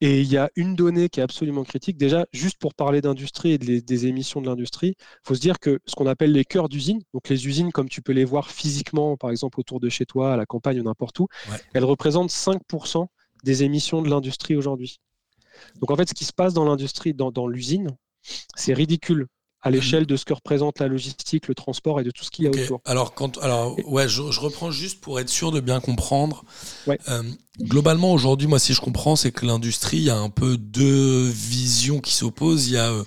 Et il y a une donnée qui est absolument critique. Déjà, juste pour parler d'industrie et des émissions de l'industrie, il faut se dire que ce qu'on appelle les cœurs d'usine, donc les usines comme tu peux les voir physiquement, par exemple autour de chez toi, à la campagne ou n'importe où, elles représentent 5% des émissions de l'industrie aujourd'hui. Donc en fait, ce qui se passe dans l'industrie, dans, l'usine, c'est ridicule à l'échelle de ce que représente la logistique, le transport et de tout ce qu'il y a autour. Alors, quand, alors ouais, je, reprends juste pour être sûr de bien comprendre. Euh, globalement, aujourd'hui, moi, si je comprends, c'est que l'industrie, il y a un peu deux visions qui s'opposent. Il y a euh,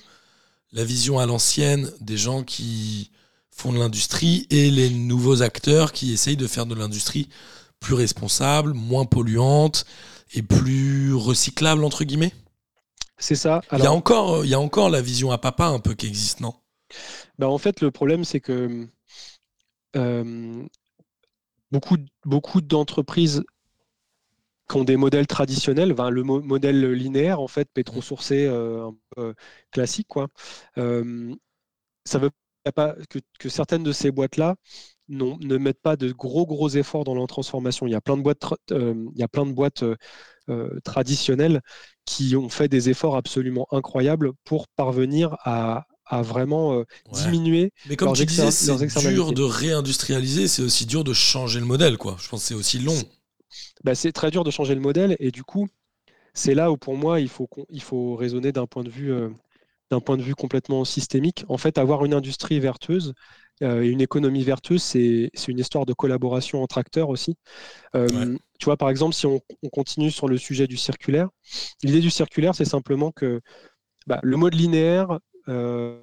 la vision à l'ancienne des gens qui font de l'industrie et les nouveaux acteurs qui essayent de faire de l'industrie plus responsable, moins polluante et plus recyclable, entre guillemets? C'est ça. il, y a encore, euh, il y a encore la vision à papa un peu qui existe, non? Bah En fait, le problème, c'est que euh, beaucoup, beaucoup d'entreprises qui ont des modèles traditionnels, le modèle linéaire, en fait, pétro-sourcé, euh, classique, quoi, ça veut pas que, que, certaines de ces boîtes-là ne mettent pas de gros gros efforts dans leur transformation. Il y a plein de boîtes, il y a plein de boîtes traditionnelles qui ont fait des efforts absolument incroyables pour parvenir à, vraiment diminuer. Mais comme tu disais, c'est dur de réindustrialiser, c'est aussi dur de changer le modèle. Quoi. Je pense que c'est aussi long. Bah, c'est très dur de changer le modèle et du coup, c'est là où pour moi, il faut, il faut raisonner d'un point de vue d'un point de vue complètement systémique. En fait, avoir une industrie vertueuse euh, une économie vertueuse, c'est une histoire de collaboration entre acteurs aussi. Euh, tu vois, par exemple, si on, continue sur le sujet du circulaire, l'idée du circulaire, c'est simplement que bah, le mode linéaire, euh,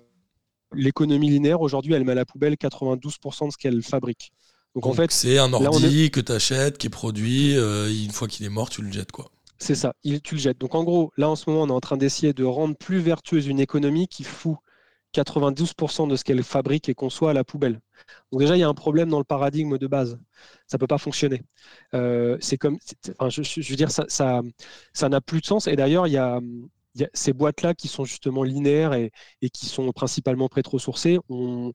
l'économie linéaire, aujourd'hui, elle met à la poubelle 92% de ce qu'elle fabrique. Donc, en fait, c'est un ordi que tu achètes, qui est produit, une fois qu'il est mort, tu le jettes quoi. C'est ça, il, tu le jettes. Donc en gros, là en ce moment, on est en train d'essayer de rendre plus vertueuse une économie qui fout 92% de ce qu'elle fabrique et conçoit à la poubelle. Donc déjà, il y a un problème dans le paradigme de base. Ça ne peut pas fonctionner. Euh, c'est comme, je, veux dire, ça, ça, n'a plus de sens. Et d'ailleurs, il y a, ces boîtes-là qui sont justement linéaires et, qui sont principalement pétro-sourcées. On...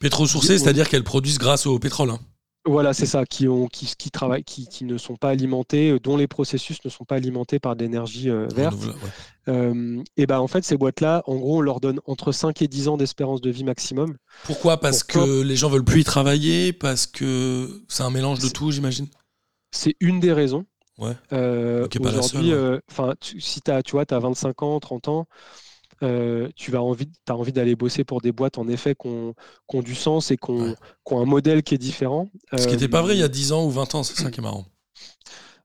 Pétro-sourcées, c'est-à-dire qu'elles produisent grâce au pétrole. Hein. Voilà, c'est ça, qui, ont, qui, qui travaillent, qui, qui, ne sont pas alimentés, euh, dont les processus ne sont pas alimentés par de l'énergie euh, verte. Euh, et ben en fait, ces boîtes-là, en gros, on leur donne entre 5 et 10 ans d'espérance de vie maximum. Pourquoi? Parce que les gens veulent plus y travailler? Parce que c'est un mélange de tout, j'imagine? C'est une des raisons. Ouais. Aujourd'hui, enfin, si as, tu vois, tu as 25 ans, 30 ans, euh, tu as envie, as envie d'aller bosser pour des boîtes en effet qui ont, du sens et qui ont, un modèle qui est différent. Ce qui n'était pas vrai il y a 10 ans ou 20 ans, c'est ça qui est marrant.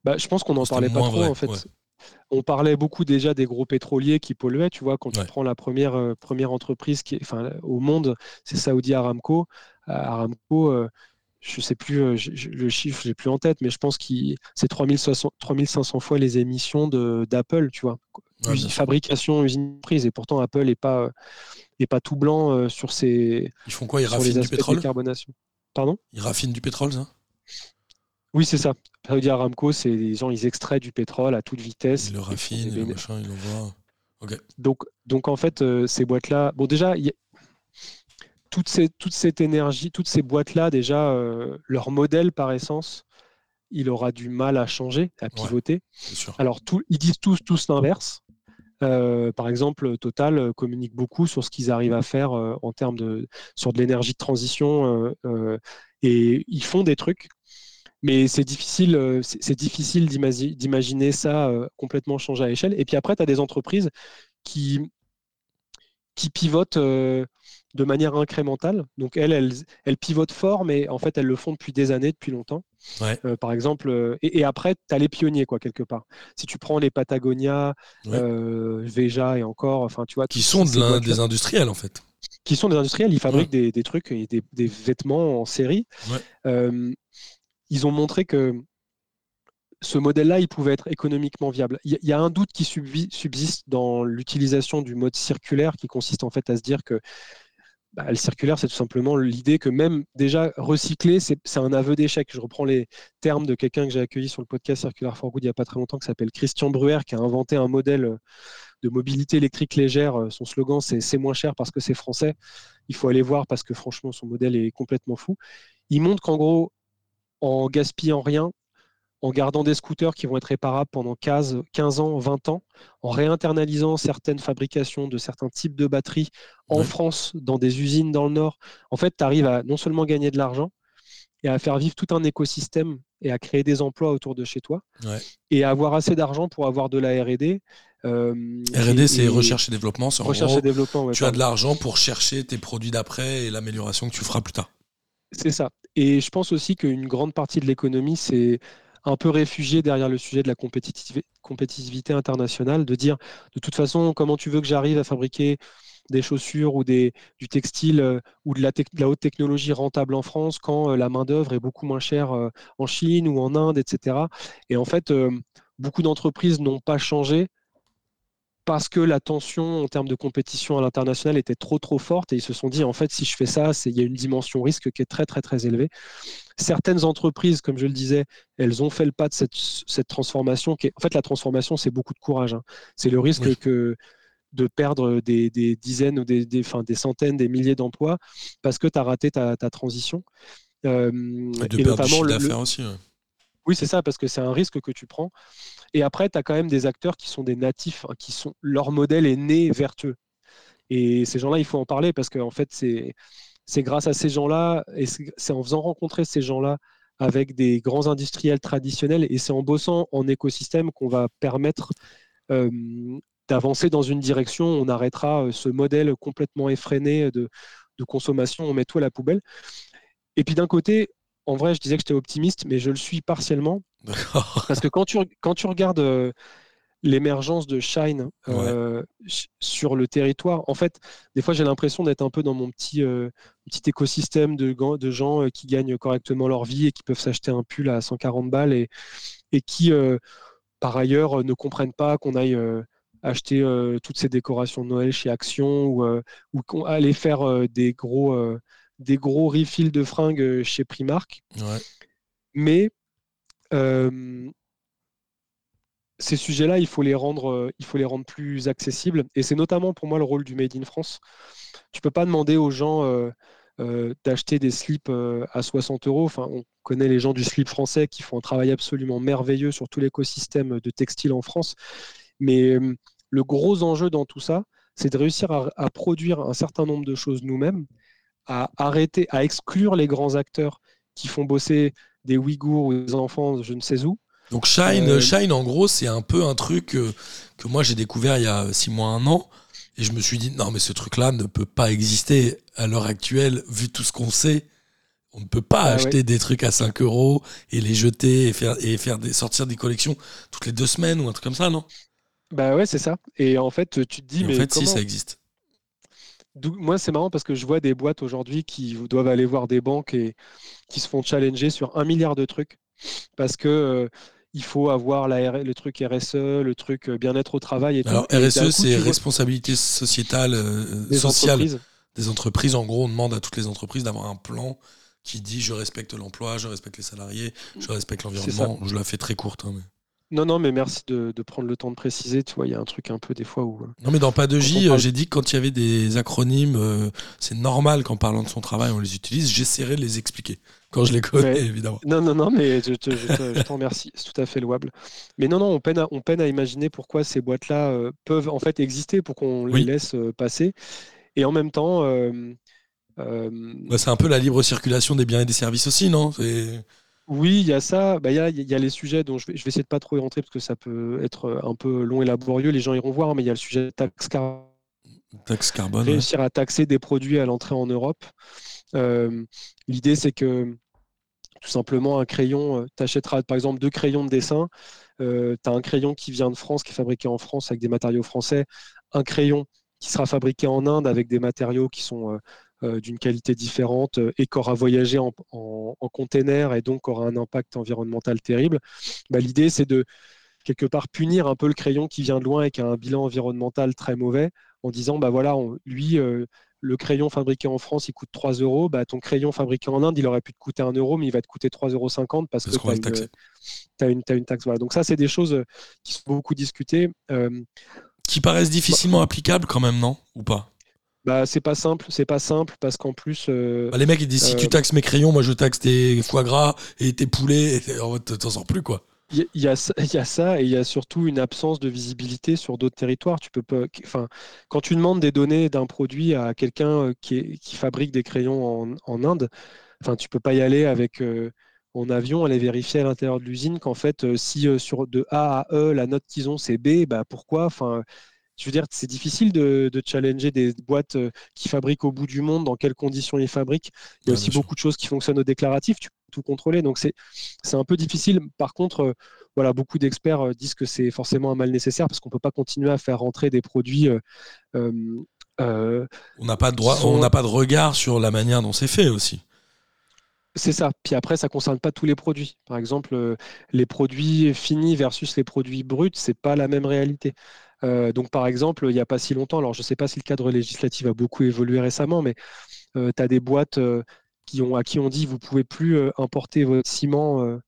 Bah, je pense qu'on n'en parlait pas trop en fait. On parlait beaucoup déjà des gros pétroliers qui polluaient, tu vois, quand tu prends la première, euh, première entreprise qui enfin, au monde, c'est Saudi Aramco. Euh, Aramco, je ne sais plus le chiffre, je l'ai plus en tête, mais je pense que c'est 3500 fois les émissions d'Apple, tu vois fabrication, usine prise. Et pourtant, Apple n'est pas, est pas tout blanc euh, sur ses. Ils font quoi Ils raffinent du pétrole? Pardon? Ils raffinent du pétrole, ça? Oui, c'est ça. Dire Aramco, c'est les gens, ils extraient du pétrole à toute vitesse. Ils le raffinent, le machin, ils l'envoient. Donc, donc, en fait, euh, ces boîtes-là. Bon, déjà, y toute, ces, toute cette énergie, toutes ces boîtes-là, déjà, euh, leur modèle par essence, il aura du mal à changer, à pivoter. Alors, tout, ils disent tous, tous l'inverse. Euh, par exemple, Total euh, communique beaucoup sur ce qu'ils arrivent à faire euh, en termes de sur de l'énergie de transition et ils font des trucs, mais c'est difficile, c'est difficile d'imaginer ça complètement changer à l'échelle. Et puis après, tu as des entreprises qui, qui pivotent de manière incrémentale. Donc elles, elles, elles, pivotent fort, mais en fait, elles le font depuis des années, depuis longtemps. Euh, par exemple, euh, et, après, tu as les pionniers, quoi, quelque part. Si tu prends les Patagonia, euh, Veja et encore, enfin, tu vois. Qui sont des industriels, en fait. Qui sont des industriels, ils fabriquent des, des, trucs et des, des, vêtements en série. ils ont montré que ce modèle-là, il pouvait être économiquement viable. Il y, a un doute qui subsiste dans l'utilisation du mode circulaire qui consiste en fait à se dire que bah, le circulaire, c'est tout simplement l'idée que même déjà recycler, c'est un aveu d'échec. Je reprends les termes de quelqu'un que j'ai accueilli sur le podcast Circular for Good il n'y a pas très longtemps, qui s'appelle Christian Bruer, qui a inventé un modèle de mobilité électrique légère. Son slogan, c'est c'est moins cher parce que c'est français. Il faut aller voir parce que franchement, son modèle est complètement fou. Il montre qu'en gros, en gaspillant rien, en gardant des scooters qui vont être réparables pendant 15, 15 ans, 20 ans, en réinternalisant certaines fabrications de certains types de batteries en France, dans des usines dans le Nord. En fait, tu arrives à non seulement gagner de l'argent, et à faire vivre tout un écosystème et à créer des emplois autour de chez toi, et à avoir assez d'argent pour avoir de la R&D. Euh, R&D, c'est recherche et développement. Recherche et développement. tu as de l'argent pour chercher tes produits d'après et l'amélioration que tu feras plus tard. C'est ça. Et je pense aussi qu'une grande partie de l'économie, c'est un peu réfugié derrière le sujet de la compétitivité, internationale, de dire de toute façon, comment tu veux que j'arrive à fabriquer des chaussures ou du textile euh, ou de la, la, haute technologie rentable en France quand euh, la main-d'œuvre est beaucoup moins chère euh, en Chine ou en Inde, etc. Et en fait, beaucoup d'entreprises n'ont pas changé parce que la tension en termes de compétition à l'international était trop trop forte et ils se sont dit en fait si je fais ça, il y a une dimension risque qui est très très très élevée. Certaines entreprises, comme je le disais, elles ont fait le pas de cette, cette transformation. Qui en fait, la transformation, c'est beaucoup de courage. Hein. C'est le risque que de perdre des, des dizaines ou des, des, des, centaines, des milliers d'emplois parce que tu as raté ta, ta transition. et de notamment le, aussi. Oui, c'est ça, parce que c'est un risque que tu prends. Et après, tu as quand même des acteurs qui sont des natifs, hein, qui sont leur modèle est né vertueux. Et ces gens-là, il faut en parler parce qu'en fait, c'est grâce à ces gens-là, et c'est en faisant rencontrer ces gens-là avec des grands industriels traditionnels, et c'est en bossant en écosystème qu'on va permettre euh, d'avancer dans une direction. On arrêtera euh, ce modèle complètement effréné de, de consommation, on met tout à la poubelle. Et puis d'un côté, en vrai, je disais que j'étais optimiste, mais je le suis partiellement. Parce que quand tu, quand tu regardes euh, l'émergence de Shine euh, sur le territoire, en fait, des fois, j'ai l'impression d'être un peu dans mon petit, euh, petit écosystème de, de gens qui gagnent correctement leur vie et qui peuvent s'acheter un pull à 140 balles et, et qui, par ailleurs, ne comprennent pas qu'on aille acheter toutes ces décorations de Noël chez Action ou, ou aller faire des gros des gros refills de fringues euh, chez Primark. Mais euh, ces sujets-là, il faut les rendre, euh, il faut les rendre plus accessibles. Et c'est notamment pour moi le rôle du Made in France. Tu peux pas demander aux gens d'acheter des slips à 60 euros. Enfin, on connaît les gens du slip français qui font un travail absolument merveilleux sur tout l'écosystème de textile en France. Mais le gros enjeu dans tout ça, c'est de réussir à, produire un certain nombre de choses nous-mêmes à arrêter, à exclure les grands acteurs qui font bosser des Ouïghours ou des enfants je ne sais où. Donc Shine, euh, Shine en gros, c'est un peu un truc euh, que moi j'ai découvert il y a six mois, un an. Et je me suis dit, non, mais ce truc-là ne peut pas exister à l'heure actuelle, vu tout ce qu'on sait. On ne peut pas bah acheter des trucs à 5 euros et les jeter et faire, et faire des, sortir des collections toutes les deux semaines ou un truc comme ça, non? Bah ouais, c'est ça. Et en fait, tu te dis, mais. En fait, si, ça existe. Moi, c'est marrant parce que je vois des boîtes aujourd'hui qui doivent aller voir des banques et qui se font challenger sur un milliard de trucs parce que euh, il faut avoir la, le truc RSE, le truc euh, bien-être au travail. Et Alors RSE, c'est responsabilité sociétale, euh, des sociale entreprises. des entreprises. En gros, on demande à toutes les entreprises d'avoir un plan qui dit je respecte l'emploi, je respecte les salariés, je respecte l'environnement. Je la fais très courte. Hein, mais... Non, non, mais merci de, prendre le temps de préciser. Tu vois, il y a un truc un peu des fois où. Euh, non, mais dans Pas de J, j'ai dit que quand il y avait des acronymes, euh, c'est normal qu'en parlant de son travail, on les utilise. J'essaierai de les expliquer quand je les connais, évidemment. Non, non, non, mais je, t'en remercie. C'est tout à fait louable. Mais non, non, on peine à, on peine à imaginer pourquoi ces boîtes-là peuvent en fait exister pour qu'on les laisse passer. Et en même temps. Bah, c'est un peu la libre circulation des biens et des services aussi, non? Oui, il y a ça. Bah, il, y a, y a les sujets dont je vais, je vais essayer de pas trop y rentrer parce que ça peut être euh, un peu long et laborieux. Les gens iront voir, mais il y a le sujet de taxe carbone. Taxe carbone. Réussir à taxer des produits à l'entrée en Europe. Euh, l'idée, c'est que tout simplement, un crayon, euh, tu achèteras par exemple deux crayons de dessin. tu as un crayon qui vient de France, qui est fabriqué en France avec des matériaux français. Un crayon qui sera fabriqué en Inde avec des matériaux qui sont euh, d'une qualité différente euh, et qui aura voyagé en, container et donc aura un impact environnemental terrible, bah, l'idée c'est de quelque part punir un peu le crayon qui vient de loin et qui a un bilan environnemental très mauvais en disant bah voilà, lui, euh, le crayon fabriqué en France, il coûte 3 euros. Bah, ton crayon fabriqué en Inde, il aurait pu te coûter 1 euro, mais il va te coûter 3,50 euros parce, que tu as, une taxe. Voilà. Donc ça, c'est des choses qui sont beaucoup discutées. qui paraissent difficilement applicables quand même, non? Ou pas? Bah, c'est pas simple, c'est pas simple parce qu'en plus. Euh, bah, les mecs ils disent si tu euh, taxes mes crayons, moi je taxe tes foie gras et tes poulets, t'en sors plus quoi. Il y, a, ça et il y a surtout une absence de visibilité sur d'autres territoires. Tu peux pas, enfin, quand tu demandes des données d'un produit à quelqu'un euh, qui, qui, fabrique des crayons en, en, Inde, enfin, tu peux pas y aller avec en avion, aller vérifier à l'intérieur de l'usine qu'en fait, si sur de A à E la note qu'ils ont c'est B, bah pourquoi? Enfin, je veux dire, c'est difficile de, challenger des boîtes euh, qui fabriquent au bout du monde, dans quelles conditions ils fabriquent. Il y a aussi beaucoup de choses qui fonctionnent au déclaratif, tu tout contrôler. Donc c'est un peu difficile. Par contre, euh, voilà, beaucoup d'experts euh, disent que c'est forcément un mal nécessaire parce qu'on ne peut pas continuer à faire rentrer des produits. on n'a pas de droit, on n'a pas de regard sur la manière dont c'est fait aussi. C'est ça. Puis après, ça ne concerne pas tous les produits. Par exemple, les produits finis versus les produits bruts, c'est pas la même réalité. Euh, donc, par exemple, il n'y a pas si longtemps, alors je ne sais pas si le cadre législatif a beaucoup évolué récemment, mais euh, tu as des boîtes euh, qui ont, à qui on dit vous pouvez plus importer votre ciment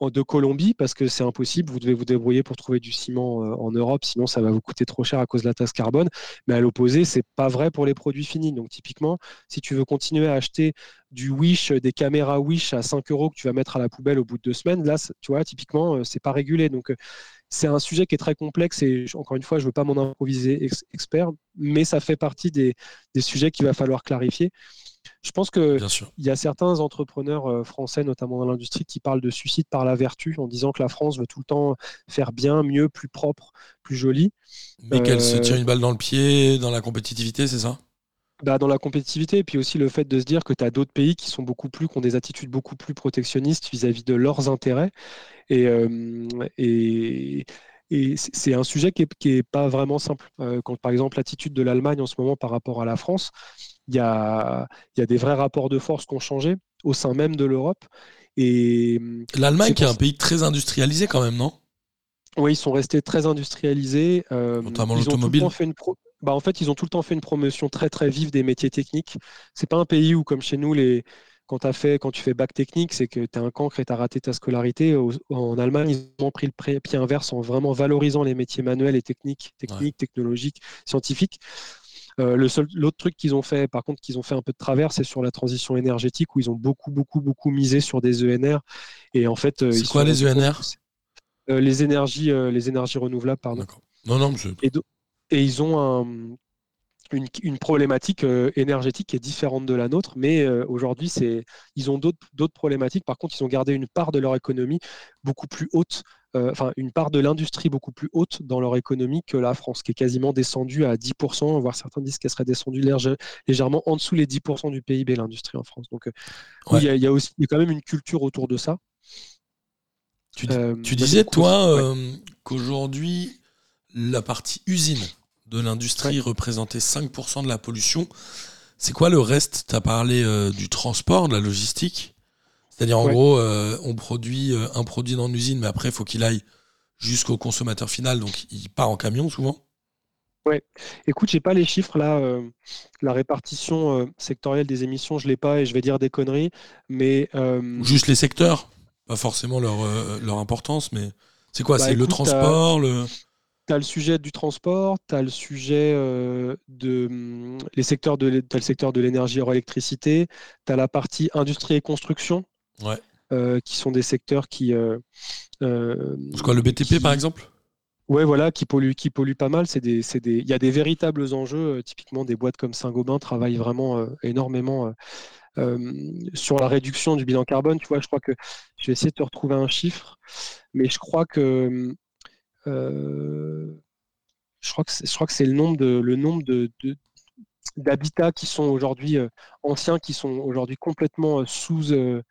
de Colombie parce que c'est impossible. Vous devez vous débrouiller pour trouver du ciment euh, en Europe, sinon ça va vous coûter trop cher à cause de la taxe carbone. Mais à l'opposé, c'est pas vrai pour les produits finis. Donc typiquement, si tu veux continuer à acheter du Wish, des caméras Wish à 5 euros que tu vas mettre à la poubelle au bout de deux semaines, là, tu vois, typiquement, euh, c'est pas régulé. Donc c'est un sujet qui est très complexe et encore une fois, je ne veux pas m'en improviser expert, mais ça fait partie des, des sujets qu'il va falloir clarifier. Je pense qu'il y a certains entrepreneurs euh, français, notamment dans l'industrie, qui parlent de suicide par la vertu en disant que la France veut tout le temps faire bien, mieux, plus propre, plus joli. Mais qu'elle se euh, tire une balle dans le pied dans la compétitivité, c'est ça? Bah, dans la compétitivité, et puis aussi le fait de se dire que tu as d'autres pays qui sont beaucoup plus, qui ont des attitudes beaucoup plus protectionnistes vis-à-vis de leurs intérêts. Et, euh, et, et c'est un sujet qui n'est est pas vraiment simple. quand par exemple l'attitude de l'Allemagne en ce moment par rapport à la France, il y a, des vrais rapports de force qui ont changé au sein même de l'Europe. Et l'Allemagne, qui est un pays très industrialisé quand même, non? Oui, ils sont restés très industrialisés. Euh, Notamment l'automobile. Bah, en fait, ils ont tout le temps fait une promotion très très vive des métiers techniques. C'est pas un pays où, comme chez nous, les, quand, as fait, quand tu fais bac technique, c'est que tu as un cancre et tu as raté ta scolarité. en Allemagne, ils ont pris le pied inverse en vraiment valorisant les métiers manuels et techniques, techniques, technologiques, scientifiques. Euh, l'autre truc qu'ils ont fait, par contre, qu'ils ont fait un peu de travers, c'est sur la transition énergétique où ils ont beaucoup, beaucoup, beaucoup misé sur des ENR. Et en fait, euh, c'est quoi les ENR euh, Les énergies, les énergies renouvelables, pardon. Non, non, et, et, ils ont une, problématique énergétique qui est différente de la nôtre, mais aujourd'hui, ils ont d'autres problématiques. Par contre, ils ont gardé une part de leur économie beaucoup plus haute enfin une part de l'industrie beaucoup plus haute dans leur économie que la France, qui est quasiment descendue à 10%, voire certains disent qu'elle serait descendue légèrement en dessous les 10% du PIB, l'industrie en France. Donc euh, il y, a aussi quand même une culture autour de ça. Tu, euh, disais, toi, qu'aujourd'hui, la partie usine de l'industrie représentait 5% de la pollution. C'est quoi le reste? Tu as parlé du transport, de la logistique. C'est-à-dire, en gros, euh, on produit euh, un produit dans l'usine, mais après, il faut qu'il aille jusqu'au consommateur final, donc il part en camion souvent. Ouais. Écoute, j'ai pas les chiffres là. Euh, la répartition sectorielle des émissions, je l'ai pas et je vais dire des conneries. Mais juste les secteurs, pas forcément leur, leur importance, mais c'est quoi? Bah, C'est le transport, le. Tu as le sujet du transport, tu as le sujet de hum, les secteurs de le secteur de l'énergie hors électricité, tu as la partie industrie et construction euh, qui sont des secteurs qui. Euh, euh, quoi, le BTP par exemple? Ouais, voilà, qui polluent, qui pollue pas mal. C'est des, des, il y a des véritables enjeux. typiquement, des boîtes comme Saint-Gobain travaillent vraiment énormément sur la réduction du bilan carbone. Tu vois, je crois que je vais essayer de te retrouver un chiffre, mais je crois que je crois que je crois que c'est le nombre de le nombre de, d'habitats qui sont aujourd'hui anciens, qui sont aujourd'hui complètement sous euh,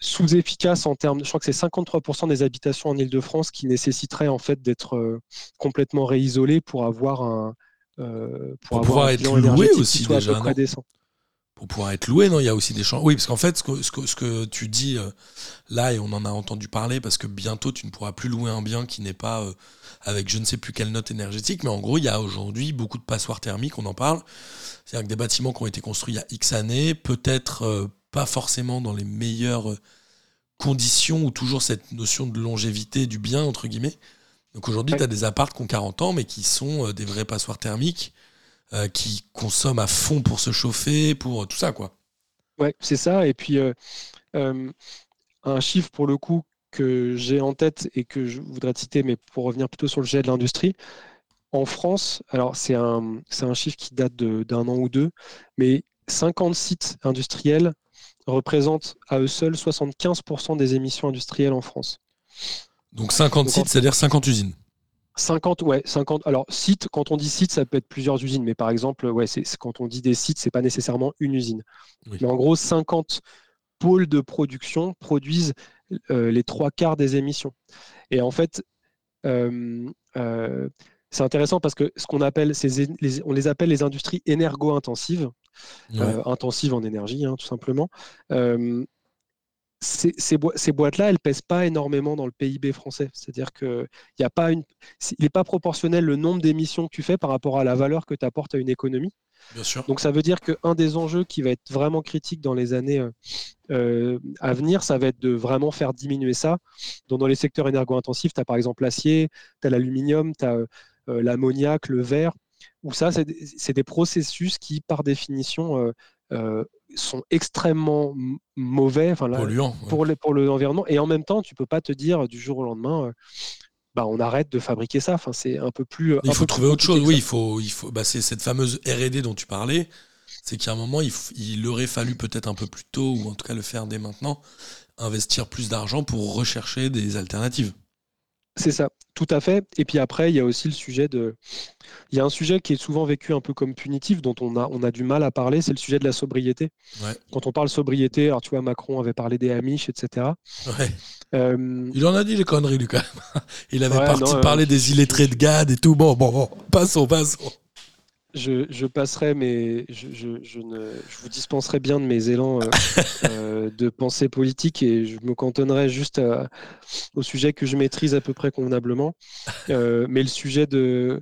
sous-efficace en termes, je crois que c'est 53% des habitations en Ile-de-France qui nécessiteraient en fait d'être euh, complètement réisolées pour avoir un euh, pour, pouvoir être loué aussi déjà. Pour pouvoir être loué, non, il y a aussi des champs. Oui, parce qu'en fait, ce que, ce, que, ce que, tu dis là, et on en a entendu parler, parce que bientôt tu ne pourras plus louer un bien qui n'est pas avec je ne sais plus quelle note énergétique, mais en gros, il y a aujourd'hui beaucoup de passoires thermiques, on en parle. C'est-à-dire que des bâtiments qui ont été construits il y a X années, peut-être pas forcément dans les meilleures euh, conditions ou toujours cette notion de longévité du bien, entre guillemets. Donc aujourd'hui, tu as des apparts qui ont 40 ans, mais qui sont euh, des vrais passoires thermiques, euh, qui consomment à fond pour se chauffer, pour tout ça, quoi. Ouais, c'est ça. Et puis, un chiffre pour le coup que j'ai en tête et que je voudrais citer, mais pour revenir plutôt sur le jet de l'industrie, en France, alors c'est un, un chiffre qui date d'un an ou deux, mais 50 sites industriels représentent à eux seuls 75% des émissions industrielles en France. Donc 50 sites, c'est-à-dire 50 usines 50, ouais, 50. Alors, sites, quand on dit site, ça peut être plusieurs usines, mais par exemple, ouais, c'est, quand on dit des sites, c'est pas nécessairement une usine. Mais en gros, 50 pôles de production produisent euh, les trois quarts des émissions. Et en fait, euh, euh, c'est intéressant parce que ce qu'on appelle, on les appelle les industries énergo-intensives, euh, intensives en énergie, hein, tout simplement. Euh, ces, ces, boîtes-là, elles pèsent pas énormément dans le PIB français. C'est-à-dire qu'il n'est pas, une, pas proportionnel le nombre d'émissions que tu fais par rapport à la valeur que tu apportes à une économie. Bien sûr. Donc ça veut dire qu'un des enjeux qui va être vraiment critique dans les années euh, à venir, ça va être de vraiment faire diminuer ça. Donc, dans les secteurs énergo-intensifs, tu as par exemple l'acier, tu as l'aluminium, tu as l'ammoniac, le verre, où ça, c'est des processus qui, par définition, sont extrêmement mauvais enfin, pour, pour l'environnement. Et en même temps, tu peux pas te dire du jour au lendemain, euh, bah, on arrête de fabriquer ça. Enfin, c'est un peu plus. Il faut trouver autre chose. Oui, il faut, il faut. Bah, c'est cette fameuse R&D dont tu parlais. C'est qu'à un moment, il, il aurait fallu peut-être un peu plus tôt, ou en tout cas le faire dès maintenant, investir plus d'argent pour rechercher des alternatives. C'est ça, tout à fait. Et puis après, il y a aussi le sujet de. Il y a un sujet qui est souvent vécu un peu comme punitif, dont on a, on a du mal à parler, c'est le sujet de la sobriété. Quand on parle sobriété, alors tu vois, Macron avait parlé des Amish, etc. Euh, il en a dit des conneries, lui, quand même. Il avait parti parler des illettrés de Gad et tout. Bon, bon, bon, passons, passons je, passerai, mais je, ne, vous dispenserai bien de mes élans euh, euh, de pensée politique et je me cantonnerai juste au sujet que je maîtrise à peu près convenablement. Euh, mais le sujet de.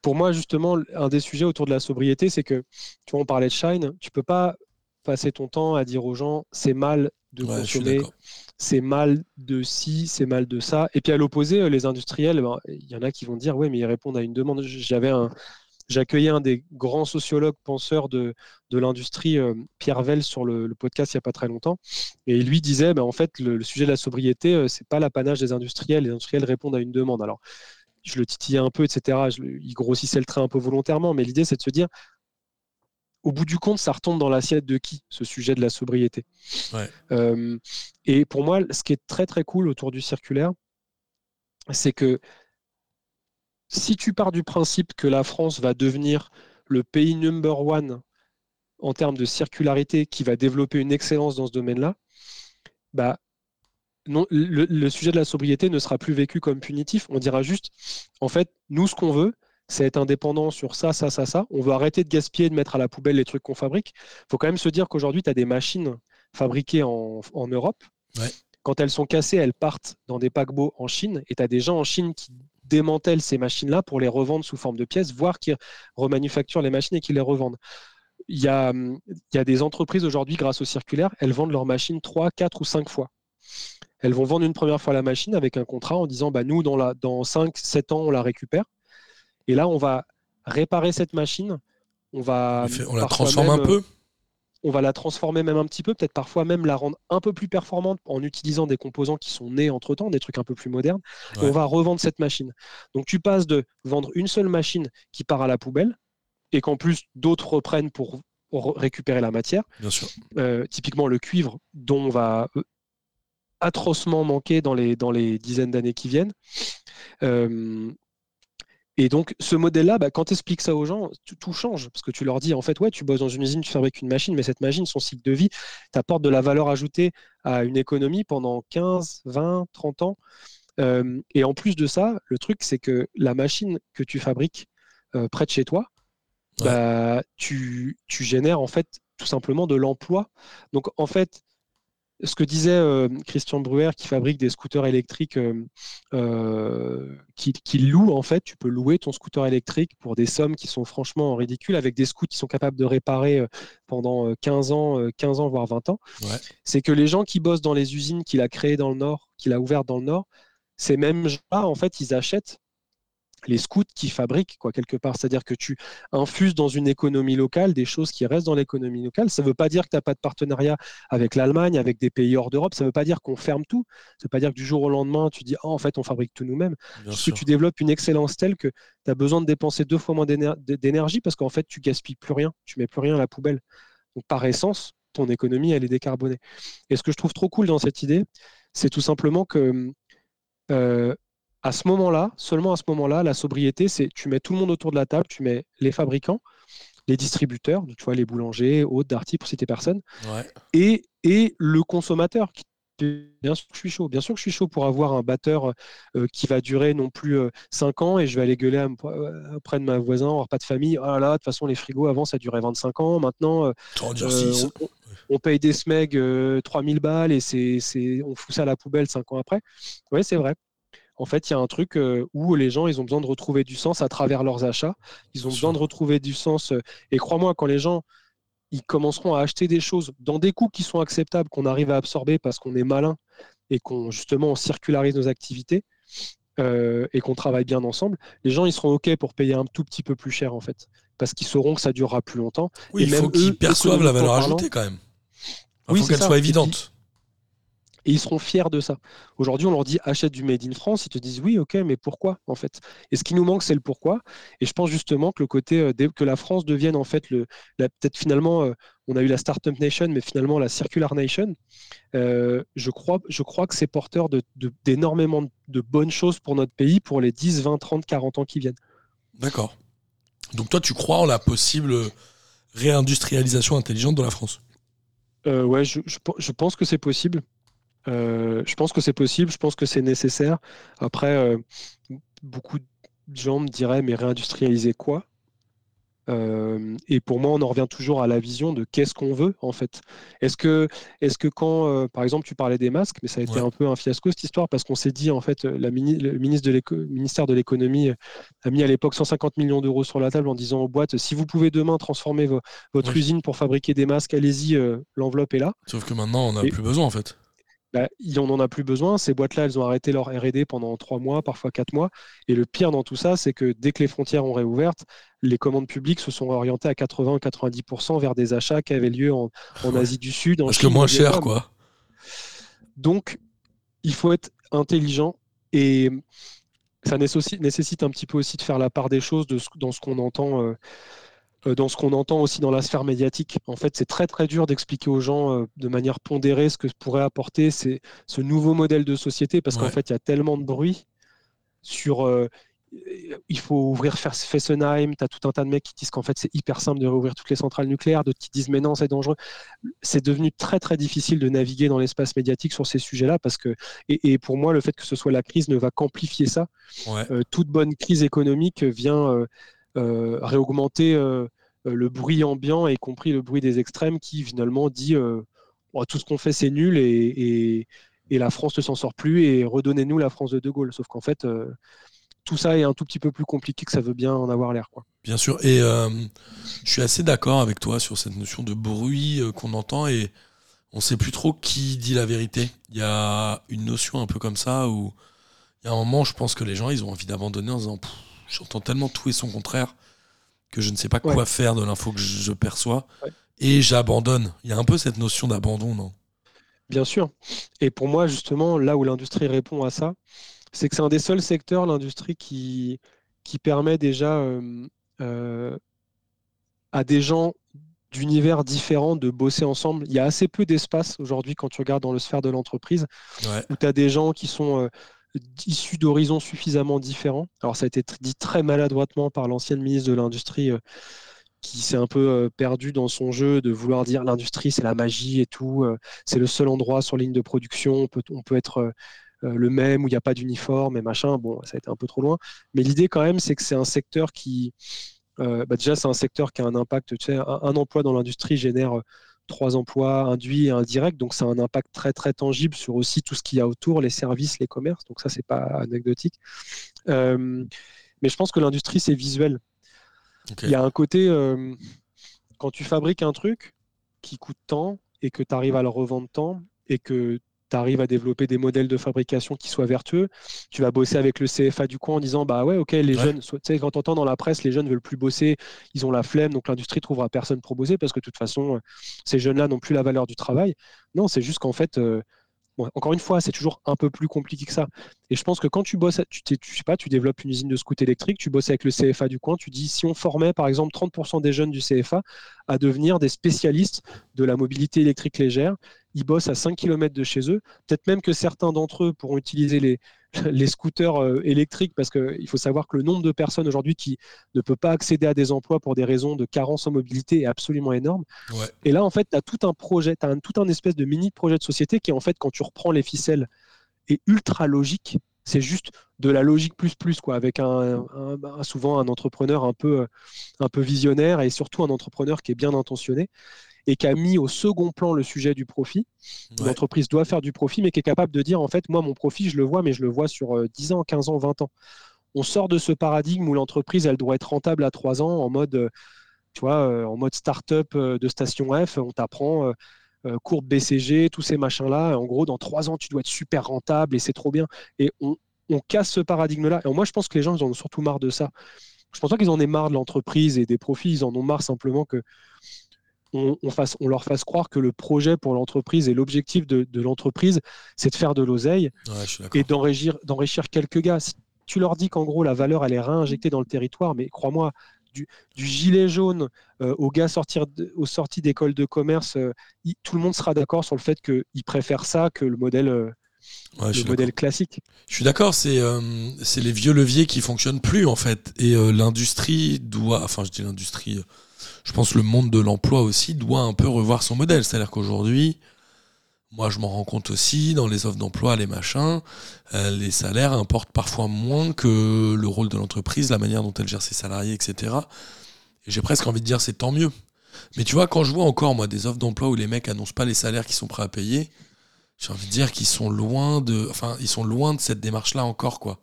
Pour moi, justement, un des sujets autour de la sobriété, c'est que, tu vois, on parlait de Shine, tu peux pas passer ton temps à dire aux gens c'est mal de consommer, c'est mal de ci, c'est mal de ça. Et puis à l'opposé, les industriels, ben, il y en a qui vont dire oui, mais ils répondent à une demande. J'avais un, J'accueillais un des grands sociologues penseurs de, de l'industrie, euh, Pierre Vell, sur le, podcast il n'y a pas très longtemps. Et lui disait, ben, en fait, le, sujet de la sobriété, euh, ce n'est pas l'apanage des industriels. Les industriels répondent à une demande. Alors, je le titillais un peu, etc. il grossissait le trait un peu volontairement, mais l'idée, c'est de se dire, au bout du compte, ça retombe dans l'assiette de qui, ce sujet de la sobriété? Euh, Et pour moi, ce qui est très, très cool autour du circulaire, c'est que si tu pars du principe que la France va devenir le pays number one en termes de circularité, qui va développer une excellence dans ce domaine-là, bah, non, le, sujet de la sobriété ne sera plus vécu comme punitif. On dira juste, en fait, nous, ce qu'on veut, c'est être indépendant sur ça, ça, ça, ça. On veut arrêter de gaspiller, de mettre à la poubelle les trucs qu'on fabrique. Il faut quand même se dire qu'aujourd'hui, tu as des machines fabriquées en, Europe. Quand elles sont cassées, elles partent dans des paquebots en Chine. Et tu as des gens en Chine qui démantèlent ces machines-là pour les revendre sous forme de pièces, voire qui remanufacturent les machines et qui les revendent. Il y a, il y a des entreprises aujourd'hui, grâce au circulaire, elles vendent leurs machines 3, 4 ou 5 fois. Elles vont vendre une première fois la machine avec un contrat en disant bah, nous, dans, la, dans 5, 7 ans, on la récupère. Et là, on va réparer cette machine. On, va on la transforme un peu on va la transformer même un petit peu, peut-être parfois même la rendre un peu plus performante en utilisant des composants qui sont nés entre-temps, des trucs un peu plus modernes. on va revendre cette machine. Donc tu passes de vendre une seule machine qui part à la poubelle et qu'en plus d'autres reprennent pour, récupérer la matière. Bien sûr. Euh, typiquement le cuivre dont on va euh, atrocement manquer dans les, dans les dizaines d'années qui viennent. Euh, et donc, ce modèle-là, bah, quand tu expliques ça aux gens, tout, change. Parce que tu leur dis, en fait, ouais, tu bosses dans une usine, tu fabriques une machine, mais cette machine, son cycle de vie, t'apporte de la valeur ajoutée à une économie pendant 15, 20, 30 ans. Euh, et en plus de ça, le truc, c'est que la machine que tu fabriques euh, près de chez toi, bah, tu, tu génères en fait tout simplement de l'emploi. Donc, en fait, ce que disait euh, Christian Bruer qui fabrique des scooters électriques euh, euh, qui, loue en fait, tu peux louer ton scooter électrique pour des sommes qui sont franchement ridicules avec des scouts qui sont capables de réparer pendant 15 ans, 15 ans voire 20 ans. C'est que les gens qui bossent dans les usines qu'il a créées dans le Nord, qu'il a ouvertes dans le Nord, ces mêmes gens-là, en fait, ils achètent les scouts qui fabriquent, quoi, quelque part. C'est-à-dire que tu infuses dans une économie locale des choses qui restent dans l'économie locale. Ça ne veut pas dire que tu n'as pas de partenariat avec l'Allemagne, avec des pays hors d'Europe. Ça ne veut pas dire qu'on ferme tout. Ça ne veut pas dire que du jour au lendemain, tu dis, oh, en fait, on fabrique tout nous-mêmes. Parce que tu développes une excellence telle que tu as besoin de dépenser deux fois moins d'énergie parce qu'en fait, tu gaspilles plus rien. Tu mets plus rien à la poubelle. Donc, par essence, ton économie, elle est décarbonée. Et ce que je trouve trop cool dans cette idée, c'est tout simplement que euh, à ce moment-là, seulement à ce moment-là, la sobriété, c'est tu mets tout le monde autour de la table, tu mets les fabricants, les distributeurs, tu vois, les boulangers, autres, Darty pour citer personne, et, et le consommateur bien sûr que je suis chaud. Bien sûr que je suis chaud pour avoir un batteur euh, qui va durer non plus 5 euh, ans et je vais aller gueuler euh, auprès de ma voisin, avoir pas de famille. Oh là de toute façon, les frigos avant ça durait 25 ans. Maintenant, on paye des SMEG 3000 balles et c'est, on fout ça à la poubelle cinq ans après. Oui, c'est vrai. En fait, il y a un truc où les gens, ils ont besoin de retrouver du sens à travers leurs achats. Ils ont besoin de retrouver du sens. Et crois-moi, quand les gens ils commenceront à acheter des choses dans des coûts qui sont acceptables, qu'on arrive à absorber parce qu'on est malin et qu'on justement on circularise nos activités euh, et qu'on travaille bien ensemble, les gens ils seront ok pour payer un tout petit peu plus cher en fait, parce qu'ils sauront que ça durera plus longtemps. Oui, il faut qu'ils perçoivent la valeur ajoutée quand même. Il faut qu'elle soit évidente et ils seront fiers de ça. Aujourd'hui, on leur dit achète du Made in France, ils te disent oui, ok, mais pourquoi en fait? Et ce qui nous manque, c'est le pourquoi. Et je pense justement que le côté euh, que la France devienne en fait le, peut-être finalement, euh, on a eu la Startup Nation, mais finalement la Circular Nation. Euh, je crois, je crois que c'est porteur d'énormément de, de bonnes choses pour notre pays pour les 10, 20, 30, 40 ans qui viennent. D'accord. Donc toi, tu crois en la possible réindustrialisation intelligente de la France? Ouais, je, je pense que c'est possible. Euh, je pense que c'est possible, je pense que c'est nécessaire. Après, euh, beaucoup de gens me diraient, mais réindustrialiser quoi? Euh, et pour moi, on en revient toujours à la vision de qu'est-ce qu'on veut en fait. Est-ce que, est que quand, par exemple, tu parlais des masques, mais ça a été un peu un fiasco cette histoire parce qu'on s'est dit en fait, la le ministre de ministère de l'économie a mis à l'époque 150 millions d'euros sur la table en disant aux boîtes si vous pouvez demain transformer votre usine pour fabriquer des masques, allez-y, l'enveloppe est là. Sauf que maintenant, on n'a plus besoin en fait bah, on n'en a plus besoin. Ces boîtes-là, elles ont arrêté leur RD pendant trois mois, parfois quatre mois. Et le pire dans tout ça, c'est que dès que les frontières ont réouvert, les commandes publiques se sont orientées à 80-90% vers des achats qui avaient lieu en, Asie du Sud. En Parce que moins cher, quoi. Donc, il faut être intelligent et ça nécessite un petit peu aussi de faire la part des choses de dans ce qu'on entend. Euh, dans ce qu'on entend aussi dans la sphère médiatique. En fait, c'est très très dur d'expliquer aux gens euh, de manière pondérée ce que pourrait apporter ce nouveau modèle de société parce qu'en fait, il y a tellement de bruit sur euh, il faut ouvrir Fessenheim, tu as tout un tas de mecs qui disent qu'en fait c'est hyper simple de réouvrir toutes les centrales nucléaires, d'autres qui disent mais non c'est dangereux. C'est devenu très très difficile de naviguer dans l'espace médiatique sur ces sujets-là parce que et, pour moi le fait que ce soit la crise ne va qu'amplifier ça. toute bonne crise économique vient euh, réaugmenter euh, euh, le bruit ambiant, y compris le bruit des extrêmes, qui finalement dit tout ce qu'on fait c'est nul et, la France ne s'en sort plus et redonnez-nous la France de De Gaulle. Sauf qu'en fait, tout ça est un tout petit peu plus compliqué que ça veut bien en avoir l'air. Bien sûr, et je suis assez d'accord avec toi sur cette notion de bruit qu'on entend et on ne sait plus trop qui dit la vérité. Il y a une notion un peu comme ça où il y a un moment, je pense que les gens, ils ont envie d'abandonner en disant J'entends tellement tout et son contraire que je ne sais pas quoi faire de l'info que je perçois. Et j'abandonne. Il y a un peu cette notion d'abandon, non? Bien sûr. Et pour moi, justement, là où l'industrie répond à ça, c'est que c'est un des seuls secteurs, l'industrie, qui, qui permet déjà euh, euh, à des gens d'univers différents de bosser ensemble. Il y a assez peu d'espace aujourd'hui quand tu regardes dans le sphère de l'entreprise, où tu as des gens qui sont... Euh, issus d'horizons suffisamment différents. Alors ça a été dit très maladroitement par l'ancienne ministre de l'Industrie euh, qui s'est un peu euh, perdu dans son jeu de vouloir dire l'industrie c'est la magie et tout, euh, c'est le seul endroit sur ligne de production, on peut, on peut être le même où il n'y a pas d'uniforme et machin. Bon, ça a été un peu trop loin. Mais l'idée quand même, c'est que c'est un secteur qui, bah, déjà c'est un secteur qui a un impact, tu sais, un emploi dans l'industrie génère trois emplois induits et indirects, donc ça a un impact très très tangible sur aussi tout ce qu'il y a autour, les services, les commerces, donc ça c'est pas anecdotique. Euh, mais je pense que l'industrie c'est visuel. Il y a un côté, euh, quand tu fabriques un truc qui coûte tant et que tu arrives à le revendre tant et que tu arrives à développer des modèles de fabrication qui soient vertueux, tu vas bosser avec le CFA du coin en disant bah ouais, ok, les jeunes, tu sais, quand tu entends dans la presse, les jeunes veulent plus bosser, ils ont la flemme, donc l'industrie trouvera personne pour bosser parce que de toute façon, euh, ces jeunes-là n'ont plus la valeur du travail. Non, c'est juste qu'en fait, euh, encore une fois, c'est toujours un peu plus compliqué que ça. Et je pense que quand tu bosses, tu, tu, sais pas, tu développes une usine de scout électrique, tu bosses avec le CFA du coin, tu dis si on formait par exemple 30% des jeunes du CFA à devenir des spécialistes de la mobilité électrique légère, ils bossent à 5 km de chez eux. Peut-être même que certains d'entre eux pourront utiliser les, les scooters euh, électriques parce qu'il faut savoir que le nombre de personnes aujourd'hui qui ne peut pas accéder à des emplois pour des raisons de carence en mobilité est absolument énorme. Et là, en fait, tu as tout un projet, tu as tout un espèce de mini projet de société qui, en fait, quand tu reprends les ficelles, est ultra logique. C'est juste de la logique plus plus quoi, avec un, souvent un entrepreneur un peu, un peu visionnaire et surtout un entrepreneur qui est bien intentionné. Et qui a mis au second plan le sujet du profit. L'entreprise doit faire du profit, mais qui est capable de dire, en fait, moi, mon profit, je le vois, mais je le vois sur 10 ans, 15 ans, 20 ans. On sort de ce paradigme où l'entreprise, elle doit être rentable à 3 ans en mode, tu vois, en mode start-up de station F. On t'apprend courbe BCG, tous ces machins-là. En gros, dans 3 ans, tu dois être super rentable et c'est trop bien. Et on, on casse ce paradigme-là. Et moi, je pense que les gens, ils en ont surtout marre de ça. Je pense pas qu'ils en aient marre de l'entreprise et des profits. Ils en ont marre simplement que on, fasse, on leur fasse croire que le projet pour l'entreprise et l'objectif de, l'entreprise, c'est de faire de l'oseille et d'enrichir, d'enrichir quelques gars. Si tu leur dis qu'en gros, la valeur, elle est réinjectée dans le territoire, mais crois-moi, du, gilet jaune euh, aux gars sortir aux sorties d'école de commerce, euh, tout le monde sera d'accord sur le fait qu'ils préfèrent ça que le modèle euh, le modèle classique. Je suis d'accord, euh, c'est les vieux leviers qui fonctionnent plus en fait. Et euh, l'industrie doit, enfin je dis l'industrie, je pense le monde de l'emploi aussi doit un peu revoir son modèle. C'est-à-dire qu'aujourd'hui, moi je m'en rends compte aussi, dans les offres d'emploi, les machins, les salaires importent parfois moins que le rôle de l'entreprise, la manière dont elle gère ses salariés, etc. Et j'ai presque envie de dire c'est tant mieux. Mais tu vois, quand je vois encore moi des offres d'emploi où les mecs annoncent pas les salaires qu'ils sont prêts à payer, j'ai envie de dire qu'ils sont loin de, enfin, ils sont loin de cette démarche-là encore, quoi.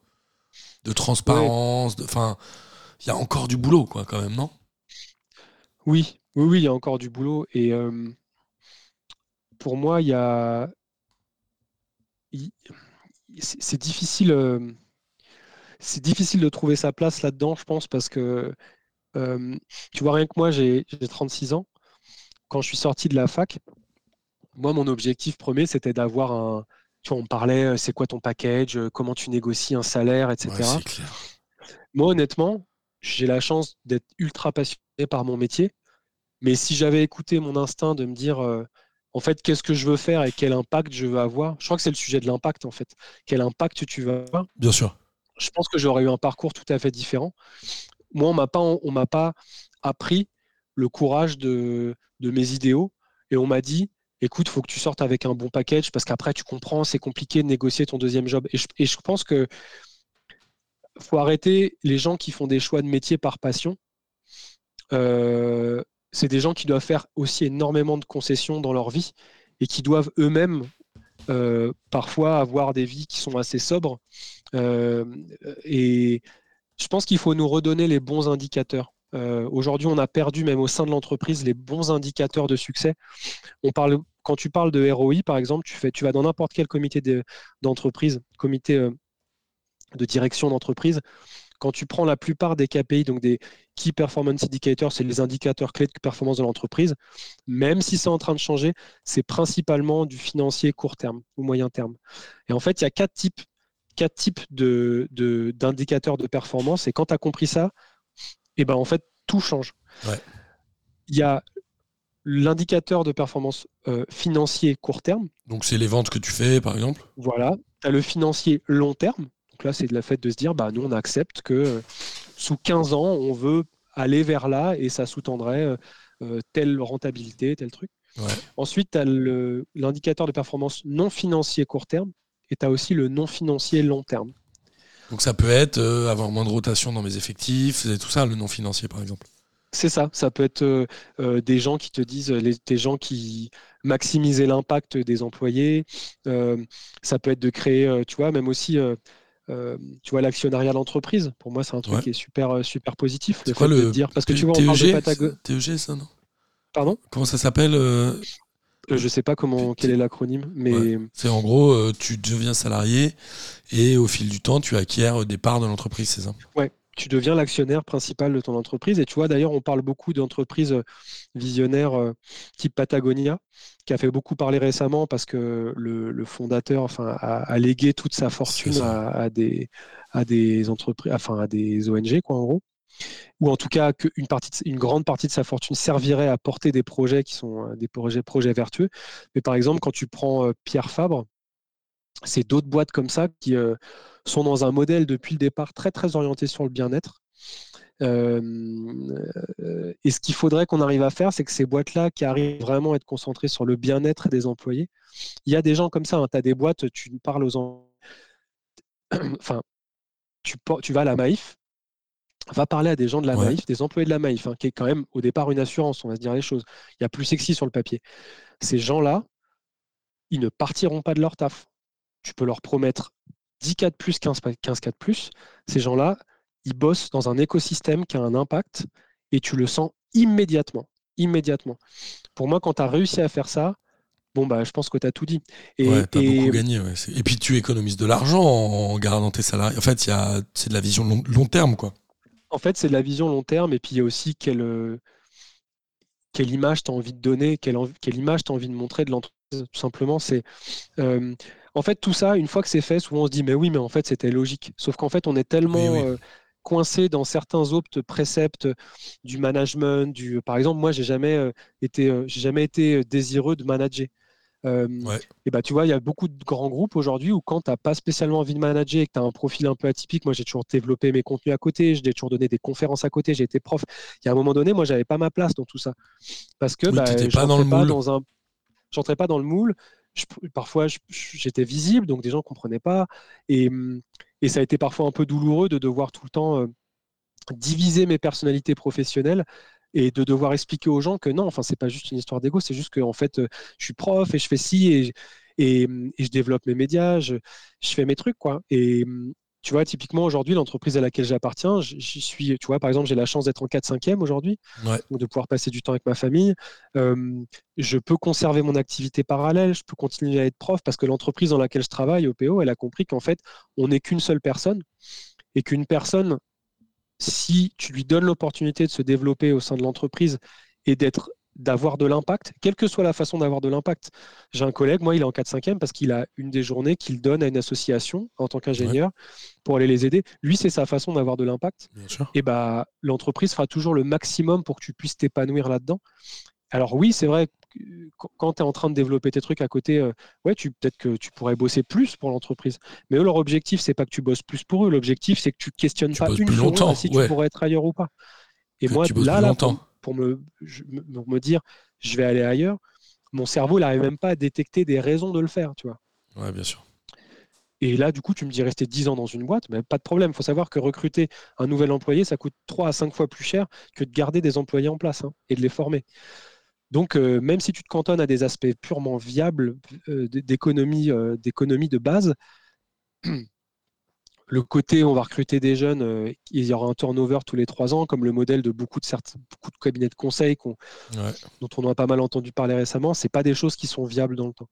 De transparence, de, enfin, il y a encore du boulot, quoi, quand même, non? Oui, oui, oui, il y a encore du boulot. Et euh, pour moi, il y a, c'est difficile, euh, c'est difficile de trouver sa place là-dedans, je pense, parce que euh, tu vois, rien que moi, j'ai 36 ans. Quand je suis sorti de la fac, moi, mon objectif premier, c'était d'avoir un. Tu vois, on parlait, c'est quoi ton package, comment tu négocies un salaire, etc. Moi, honnêtement, j'ai la chance d'être ultra passionné par mon métier. Mais si j'avais écouté mon instinct de me dire, euh, en fait, qu'est-ce que je veux faire et quel impact je veux avoir, je crois que c'est le sujet de l'impact, en fait. Quel impact tu veux avoir? Bien sûr. Je pense que j'aurais eu un parcours tout à fait différent. Moi, on m'a pas, on m'a pas appris le courage de, de mes idéaux et on m'a dit, écoute, il faut que tu sortes avec un bon package parce qu'après, tu comprends, c'est compliqué de négocier ton deuxième job. Et je, pense que faut arrêter les gens qui font des choix de métier par passion. Euh, c'est des gens qui doivent faire aussi énormément de concessions dans leur vie et qui doivent eux-mêmes euh, parfois avoir des vies qui sont assez sobres. Euh, et je pense qu'il faut nous redonner les bons indicateurs. Aujourd'hui, on a perdu, même au sein de l'entreprise, les bons indicateurs de succès. On parle, quand tu parles de ROI, par exemple, tu, fais, tu vas dans n'importe quel comité d'entreprise, comité de direction d'entreprise. Quand tu prends la plupart des KPI, donc des Key Performance Indicators, c'est les indicateurs clés de performance de l'entreprise, même si c'est en train de changer, c'est principalement du financier court terme ou moyen terme. Et en fait, il y a quatre types, quatre types d'indicateurs de, de performance. Et quand tu as compris ça, et ben en fait, tout change. Il y a l'indicateur de performance euh, financier court terme. Donc, c'est les ventes que tu fais, par exemple Voilà. Tu as le financier long terme. Donc là, c'est de la fait de se dire, bah, nous, on accepte que euh, sous 15 ans, on veut aller vers là et ça sous-tendrait euh, telle rentabilité, tel truc. Ensuite, tu as l'indicateur de performance non financier court terme et tu as aussi le non financier long terme. Donc ça peut être euh, avoir moins de rotation dans mes effectifs, et tout ça, le non financier par exemple. C'est ça, ça peut être euh, euh, des gens qui te disent, des gens qui maximiser l'impact des employés, ça peut être de créer, tu vois, même aussi, tu vois, l'actionnariat d'entreprise. Pour moi, c'est un truc qui est super, super positif. C'est quoi le dire Parce que tu vois, on TEG, TEG, ça, non? Pardon? Comment ça s'appelle euh, je ne sais pas comment, quel est l'acronyme, mais. C'est en gros, euh, tu deviens salarié et au fil du temps, tu acquiers des parts de l'entreprise, c'est ça? Ouais, tu deviens l'actionnaire principal de ton entreprise. Et tu vois, d'ailleurs, on parle beaucoup d'entreprises euh, visionnaires type Patagonia, qui a fait beaucoup parler récemment parce que le, fondateur enfin, a, légué toute sa fortune à, des, à des entreprises, enfin à des ONG, quoi, en gros ou en tout cas qu'une partie, une grande partie de sa fortune servirait à porter des projets qui sont euh, des projets, projets vertueux. Mais par exemple, quand tu prends euh, Pierre Fabre, c'est d'autres boîtes comme ça qui euh, sont dans un modèle depuis le départ très très orienté sur le bien-être. et ce qu'il faudrait qu'on arrive à faire, c'est que ces boîtes-là qui arrivent vraiment à être concentrées sur le bien-être des employés, il y a des gens comme ça, hein. tu as des boîtes, tu parles aux enfin, tu, tu vas à la Maïf, va parler à des gens de la Maïf, des employés de la Maïf, hein, qui est quand même au départ une assurance, on va se dire les choses. Il y a plus sexy sur le papier. Ces gens-là, ils ne partiront pas de leur taf. Tu peux leur promettre 10 cas de plus, 15, 15 cas de plus. Ces gens-là, ils bossent dans un écosystème qui a un impact et tu le sens immédiatement. Immédiatement. Pour moi, quand tu as réussi à faire ça, bon, bah, je pense que tu as tout dit. Et, ouais, as beaucoup gagné. Et puis, tu économises de l'argent en gardant tes salariés. En fait, c'est de la vision long, long terme. quoi. En fait, c'est de la vision long terme. Et puis, il y a aussi quelle, quelle image tu as envie de donner, quelle, quelle image tu as envie de montrer de l'entreprise. Tout simplement, c'est. Euh, en fait, tout ça, une fois que c'est fait, souvent on se dit, mais oui, mais en fait, c'était logique. Sauf qu'en fait, on est tellement. Euh, coincé dans certains autres préceptes du management. Du, par exemple, moi, j'ai jamais euh, été, j'ai jamais été désireux de manager. Et bah, tu vois, il y a beaucoup de grands groupes aujourd'hui où quand tu n'as pas spécialement envie de manager et que tu as un profil un peu atypique, moi j'ai toujours développé mes contenus à côté, j'ai toujours donné des conférences à côté, j'ai été prof. Il y a un moment donné, moi j'avais pas ma place dans tout ça. Parce que bah, je pas dans le pas dans un. J'entrais pas dans le moule. Parfois, j'étais visible, donc des gens ne comprenaient pas. Et, et, ça a été parfois un peu douloureux de devoir tout le temps diviser mes personnalités professionnelles et de devoir expliquer aux gens que non, enfin, c'est pas juste une histoire d'ego, c'est juste que en fait, euh, je suis prof et je fais ci et, et, je développe mes médias, je, fais mes trucs, quoi. Et tu vois, typiquement aujourd'hui, l'entreprise à laquelle j'appartiens, j'y suis, tu vois, par exemple, j'ai la chance d'être en 4-5e aujourd'hui, de pouvoir passer du temps avec ma famille. je peux conserver mon activité parallèle, je peux continuer à être prof parce que l'entreprise dans laquelle je travaille, OPO, elle a compris qu'en fait, on n'est qu'une seule personne et qu'une personne si tu lui donnes l'opportunité de se développer au sein de l'entreprise et d'être d'avoir de l'impact, quelle que soit la façon d'avoir de l'impact. J'ai un collègue, moi, il est en 4-5e parce qu'il a une des journées qu'il donne à une association en tant qu'ingénieur pour aller les aider. Lui, c'est sa façon d'avoir de l'impact. Et bah, l'entreprise fera toujours le maximum pour que tu puisses t'épanouir là-dedans. Alors oui, c'est vrai, quand tu es en train de développer tes trucs à côté, euh, ouais, tu peut-être que tu pourrais bosser plus pour l'entreprise. Mais eux, leur objectif, c'est pas que tu bosses plus pour eux. L'objectif, c'est que tu questionnes pas une seconde si tu pourrais être ailleurs ou pas. Et moi, là, pour, me, me dire, je vais aller ailleurs, mon cerveau n'arrive même pas à détecter des raisons de le faire, tu vois. Ouais, bien sûr. Et là, du coup, tu me dis rester 10 ans dans une boîte, mais pas de problème. Il faut savoir que recruter un nouvel employé, ça coûte 3 à 5 fois plus cher que de garder des employés en place hein, et de les former. Donc, euh, même si tu te cantonnes à des aspects purement viables euh, d'économie, euh, d'économie de base, le côté on va recruter des jeunes, il y aura un turnover tous les trois ans, comme le modèle de beaucoup de, certains, beaucoup de cabinets de conseil dont on a pas mal entendu parler récemment, ce pas des choses qui sont viables dans le temps.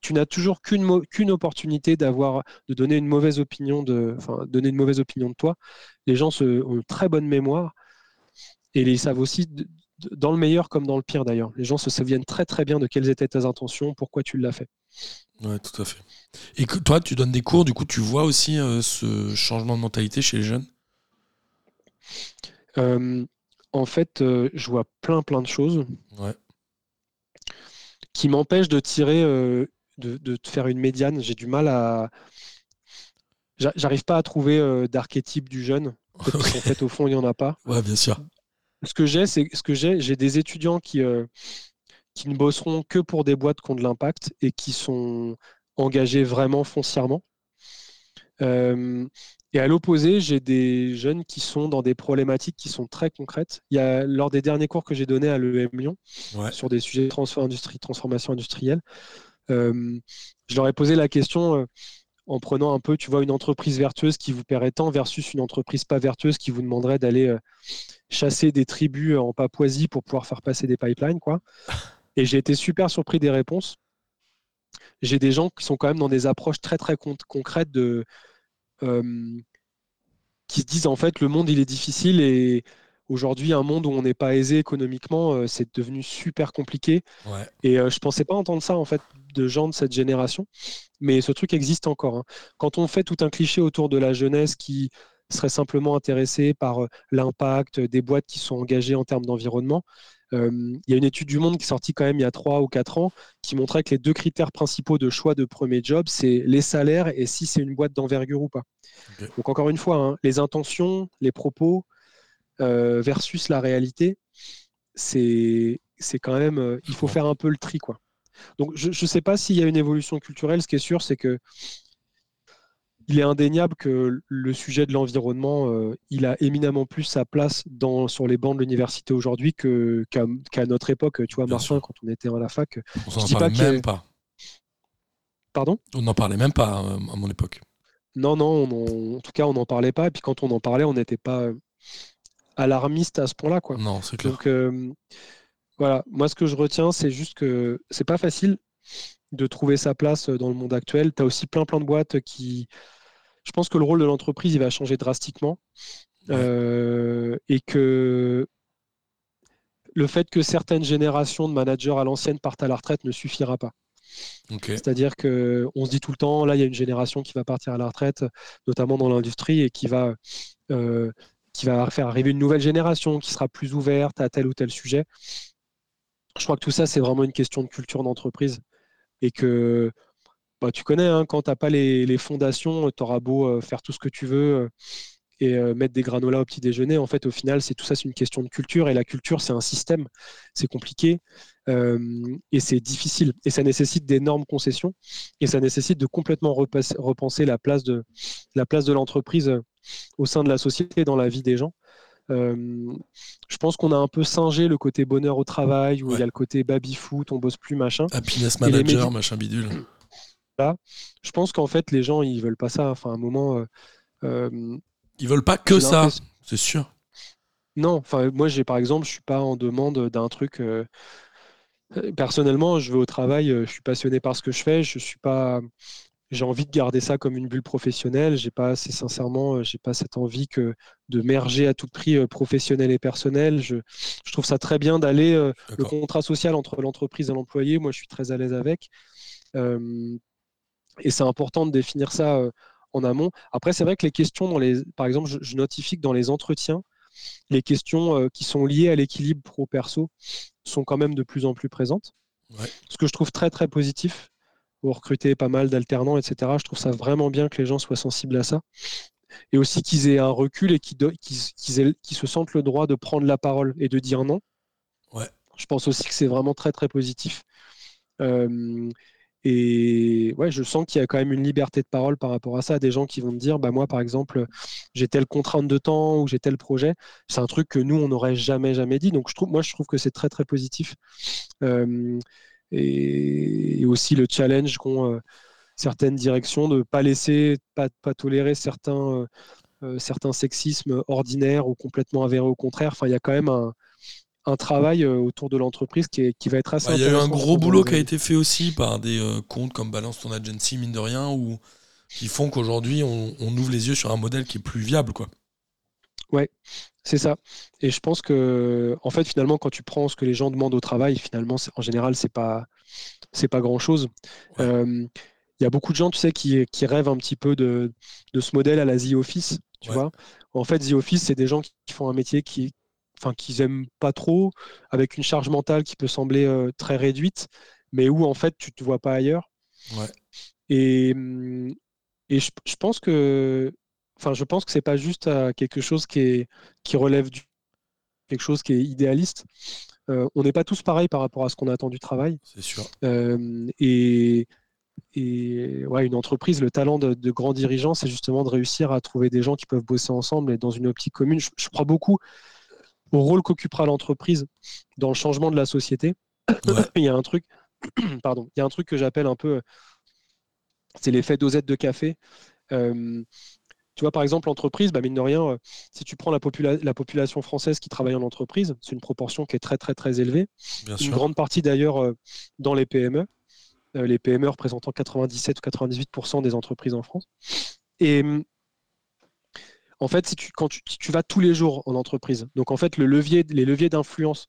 Tu n'as toujours qu'une qu'une opportunité d'avoir de donner une mauvaise opinion de, enfin, donner une mauvaise opinion de toi. Les gens se, ont une très bonne mémoire et ils savent aussi dans le meilleur comme dans le pire d'ailleurs. Les gens se souviennent très très bien de quelles étaient tes intentions, pourquoi tu l'as fait. Ouais, tout à fait. Et que, toi, tu donnes des cours, du coup, tu vois aussi euh, ce changement de mentalité chez les jeunes? Euh, En fait, euh, je vois plein plein de choses qui m'empêchent de tirer, de, de, faire une médiane. J'ai du mal à. J'arrive pas à trouver d'archétype du jeune. en fait, au fond, il n'y en a pas. Ouais, bien sûr ce que j'ai, c'est ce que j'ai, j'ai des étudiants qui, euh, qui ne bosseront que pour des boîtes qui ont de l'impact et qui sont engagés vraiment foncièrement. Euh, et à l'opposé, j'ai des jeunes qui sont dans des problématiques qui sont très concrètes. Il y a, lors des derniers cours que j'ai donnés à l'EM Lyon sur des sujets de transformation industrielle, euh, je leur ai posé la question en prenant un peu, tu vois, une entreprise vertueuse qui vous paierait tant versus une entreprise pas vertueuse qui vous demanderait d'aller euh, chasser des tribus en Papouasie pour pouvoir faire passer des pipelines, quoi. Et j'ai été super surpris des réponses. J'ai des gens qui sont quand même dans des approches très très concrètes de euh, qui se disent en fait le monde il est difficile et aujourd'hui un monde où on n'est pas aisé économiquement euh, c'est devenu super compliqué. Et je pensais pas entendre ça en fait de gens de cette génération mais ce truc existe encore. Hein. Quand on fait tout un cliché autour de la jeunesse qui serait simplement intéressée par euh, l'impact des boîtes qui sont engagées en termes d'environnement, il y a une étude du Monde qui est sortie quand même il y a 3 ou 4 ans qui montrait que les deux critères principaux de choix de premier job, c'est les salaires et si c'est une boîte d'envergure ou pas. Donc encore une fois, hein, les intentions, les propos euh, versus la réalité, c'est quand même, euh, il faut faire un peu le tri. quoi. Donc je ne sais pas s'il y a une évolution culturelle. Ce qui est sûr, c'est que il est indéniable que le sujet de l'environnement, euh, il a éminemment plus sa place dans, sur les bancs de l'université aujourd'hui qu'à notre époque, tu vois, Martin, quand on était à la fac. On s'en parlait même pas. Pardon? On n'en parlait même pas euh, à mon époque. Non, non, en tout cas, on n'en parlait pas. Et puis quand on en parlait, on n'était pas euh, alarmiste à ce point-là. Quoi. Non, c'est clair. Donc, voilà, moi, ce que je retiens, c'est juste que c'est pas facile de trouver sa place dans le monde actuel. Tu as aussi plein, plein de boîtes qui, je pense que le rôle de l'entreprise, il va changer drastiquement. Euh, et que le fait que certaines générations de managers à l'ancienne partent à la retraite ne suffira pas. C'est-à-dire qu'on se dit tout le temps, là, il y a une génération qui va partir à la retraite, notamment dans l'industrie, et qui va, euh, qui va faire arriver une nouvelle génération qui sera plus ouverte à tel ou tel sujet. Je crois que tout ça, c'est vraiment une question de culture d'entreprise. Et que bah, tu connais, hein, quand tu n'as pas les, fondations, tu auras beau euh, faire tout ce que tu veux euh, et euh, mettre des granolas au petit déjeuner. En fait, au final, c'est tout ça, c'est une question de culture. Et la culture, c'est un système. C'est compliqué et c'est difficile. Et ça nécessite d'énormes concessions. Et ça nécessite de complètement repenser la place de la place de l'entreprise au sein de la société, dans la vie des gens. je pense qu'on a un peu singé le côté bonheur au travail, où il y a le côté baby-foot, on bosse plus, machin. Happiness manager, machin bidule là. Je pense qu'en fait, les gens, ils veulent pas ça. Enfin, à un moment. Euh, euh, ils veulent pas que ça, c'est sûr. Non, enfin, moi, j'ai par exemple, je suis pas en demande d'un truc. Euh, personnellement, je vais au travail, je suis passionné par ce que je fais. Je suis pas. J'ai envie de garder ça comme une bulle professionnelle. J'ai pas, assez sincèrement, j'ai pas cette envie que de merger à tout prix professionnel et personnel. Je, je trouve ça très bien d'aller le contrat social entre l'entreprise et l'employé. Moi, je suis très à l'aise avec. Et c'est important de définir ça euh, en amont. Après, c'est vrai que les questions, dans les, par exemple, je, notifie que dans les entretiens, les questions euh, qui sont liées à l'équilibre pro-perso sont quand même de plus en plus présentes. Ce que je trouve très très positif. Pour recruter pas mal d'alternants, etc. Je trouve ça vraiment bien que les gens soient sensibles à ça. Et aussi qu'ils aient un recul et qu'ils se sentent le droit de prendre la parole et de dire non. Ouais. Je pense aussi que c'est vraiment très très positif. Euh, et ouais, je sens qu'il y a quand même une liberté de parole par rapport à ça. Des gens qui vont me dire, bah moi par exemple, j'ai telle contrainte de temps ou j'ai tel projet. C'est un truc que nous on n'aurait jamais jamais dit. Donc je trouve, moi je trouve que c'est très très positif. Euh, et, aussi le challenge qu'ont euh, certaines directions de pas laisser, pas, pas tolérer certains euh, certains sexismes ordinaires ou complètement avérés au contraire. Enfin, il y a quand même un, un travail euh, autour de l'entreprise qui, qui, va être assez Il y a eu un gros boulot qui a été fait aussi par des euh, comptes comme Balance ton agency, mine de rien, ou qui font qu'aujourd'hui, on, ouvre les yeux sur un modèle qui est plus viable. quoi. Ouais, c'est ça. Et je pense que, en fait, finalement, quand tu prends ce que les gens demandent au travail, finalement, en général, c'est pas, c'est pas grand chose. Euh, il y a beaucoup de gens, tu sais, qui, qui rêvent un petit peu de, de, ce modèle à la The Office. Tu vois en fait, The Office, c'est des gens qui font un métier qui, enfin qu'ils aiment pas trop, avec une charge mentale qui peut sembler euh, très réduite, mais où en fait tu te vois pas ailleurs. Et, hum, et je, pense que, enfin je pense que c'est pas juste euh, quelque chose qui est qui relève du quelque chose qui est idéaliste. Euh, on n'est pas tous pareils par rapport à ce qu'on attend du travail. C'est sûr. et et ouais, une entreprise, le talent de, grands dirigeants, c'est justement de réussir à trouver des gens qui peuvent bosser ensemble et dans une optique commune. Je, je crois beaucoup au rôle qu'occupera l'entreprise dans le changement de la société. il y a un truc, pardon, il y a un truc que j'appelle un peu, c'est l'effet dosette de café. Euh, tu vois, par exemple, l'entreprise, bah, mine de rien, euh, si tu prends la, la, population française qui travaille en entreprise, c'est une proportion qui est très, très, très élevée. une grande partie d'ailleurs euh, dans les PME. les PME représentant 97 ou 98% des entreprises en France. Et en fait, si tu, quand tu, vas tous les jours en entreprise, donc en fait, le levier, les leviers d'influence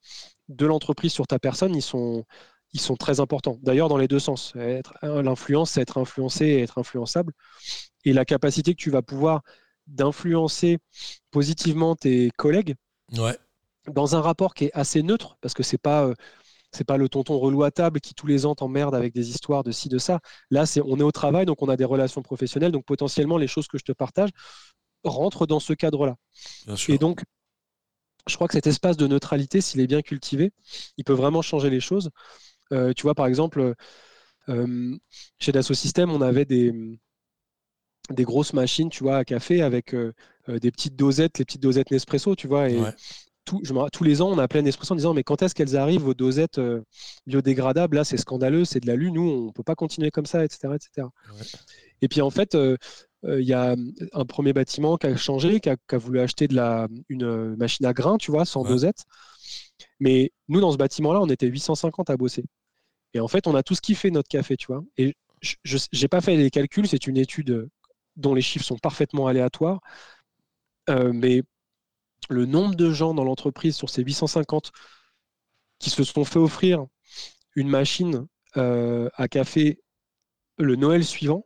de l'entreprise sur ta personne, ils sont, ils sont très importants. D'ailleurs, dans les deux sens. L'influence, c'est être influencé et être influençable. Et la capacité que tu vas pouvoir d'influencer positivement tes collègues dans un rapport qui est assez neutre, parce que c'est pas. Euh, c'est pas le tonton relou à table qui tous les ans t'emmerde avec des histoires de ci, de ça. Là, c'est on est au travail, donc on a des relations professionnelles. Donc potentiellement, les choses que je te partage, rentre dans ce cadre-là. Et donc, je crois que cet espace de neutralité, s'il est bien cultivé, il peut vraiment changer les choses. Euh, tu vois, par exemple, euh, chez Dassault Systèmes, on avait des, des grosses machines, tu vois, à café avec des petites dosettes, les petites dosettes Nespresso, tu vois. Et tous les ans, on appelait Nespresso en disant mais quand est-ce qu'elles arrivent aux dosettes biodégradables? Là, c'est scandaleux, c'est de la lune, nous, on ne peut pas continuer comme ça, etc. etc. Et puis en fait, il y a un premier bâtiment qui a changé, qui a, voulu acheter de la, une machine à grains, tu vois, sans dosette. Mais nous, dans ce bâtiment-là, on était 850 à bosser. Et en fait, on a tout ce qui fait notre café, tu vois. Et je n'ai pas fait les calculs, c'est une étude dont les chiffres sont parfaitement aléatoires. mais le nombre de gens dans l'entreprise sur ces 850 qui se sont fait offrir une machine à café le Noël suivant,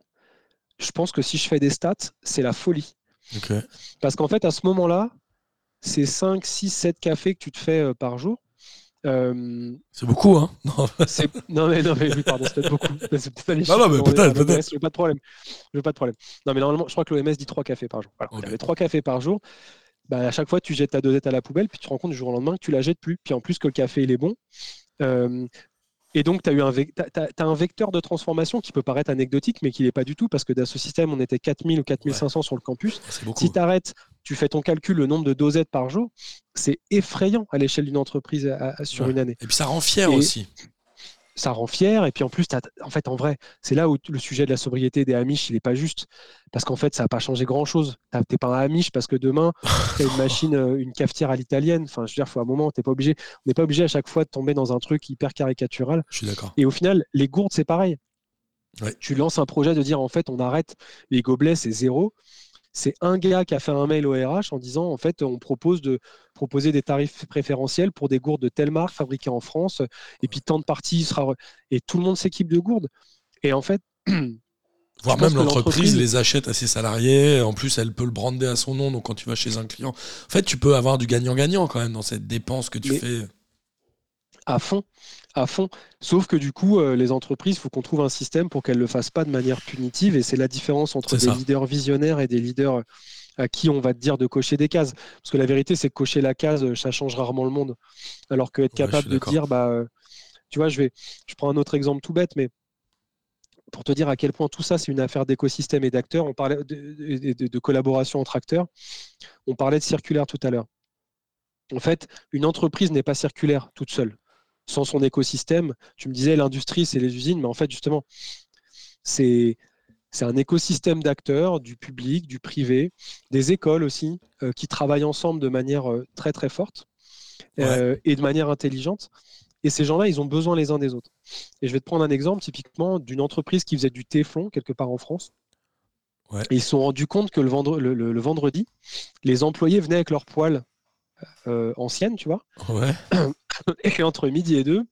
je pense que si je fais des stats, c'est la folie. Parce qu'en fait, à ce moment-là, c'est 5, 6, 7 cafés que tu te fais euh, par jour. Euh, c'est beaucoup, hein non. non. mais, non, mais oui, pardon, c'est peut-être beaucoup. pas les non, non, mais peut-être, peut-être. Je pas de problème. Je pas de problème. Non, mais normalement, je crois que l'OMS dit 3 cafés par jour. Voilà. Okay. 3 cafés par jour. Bah, à chaque fois, tu jettes ta dosette à la poubelle, puis tu te rends compte du jour au lendemain que tu la jettes plus. Puis en plus, que le café, il est bon. Euh, et donc, tu as, eu un, un vecteur de transformation qui peut paraître anecdotique, mais qui n'est pas du tout, parce que dans ce système, on était 4000 ou 4500 sur le campus. Si tu arrêtes, tu fais ton calcul, le nombre de dosettes par jour, c'est effrayant à l'échelle d'une entreprise sur une année. Et puis ça rend fier aussi ça rend fier. Et puis en plus, en fait, en vrai, c'est là où le sujet de la sobriété des Amish, il n'est pas juste. Parce qu'en fait, ça n'a pas changé grand-chose. Tu n'es pas un Amish parce que demain, tu as une machine, euh, une cafetière à l'italienne. Enfin, je veux dire, il faut un moment, t'es pas obligé. On n'est pas obligé à chaque fois de tomber dans un truc hyper caricatural. Je suis d'accord. Et au final, les gourdes, c'est pareil. Tu lances un projet de dire, en fait, on arrête les gobelets, c'est zéro c'est un gars qui a fait un mail au RH en disant en fait on propose de proposer des tarifs préférentiels pour des gourdes de telle marque fabriquées en France et puis tant de parties sera et tout le monde s'équipe de gourdes et en fait Voire même l'entreprise les achète à ses salariés. En plus, elle peut le brander à son nom. Donc, quand tu vas chez un client, en fait, tu peux avoir du gagnant-gagnant quand même dans cette dépense que tu fais. À fond à fond. Sauf que du coup, euh, les entreprises, il faut qu'on trouve un système pour qu'elles ne le fassent pas de manière punitive. Et c'est la différence entre des leaders visionnaires et des leaders euh, à qui on va te dire de cocher des cases. Parce que la vérité, c'est que cocher la case, euh, ça change rarement le monde. Alors que être capable de dire, bah, tu vois, je vais, je prends un autre exemple tout bête, mais pour te dire à quel point tout ça, c'est une affaire d'écosystème et d'acteurs, on parlait de, de, collaboration entre acteurs. On parlait de circulaire tout à l'heure. En fait, une entreprise n'est pas circulaire toute seule sans son écosystème. Tu me disais l'industrie, c'est les usines, mais en fait, justement, c'est c'est un écosystème d'acteurs, du public, du privé, des écoles aussi, euh, qui travaillent ensemble de manière euh, très très forte euh, et de manière intelligente. Et ces gens-là, ils ont besoin les uns des autres. Et je vais te prendre un exemple typiquement d'une entreprise qui faisait du téflon quelque part en France. Et ils se sont rendus compte que le, le, vendredi, les employés venaient avec leurs poils anciennes, tu vois. Ouais. et entre midi et deux,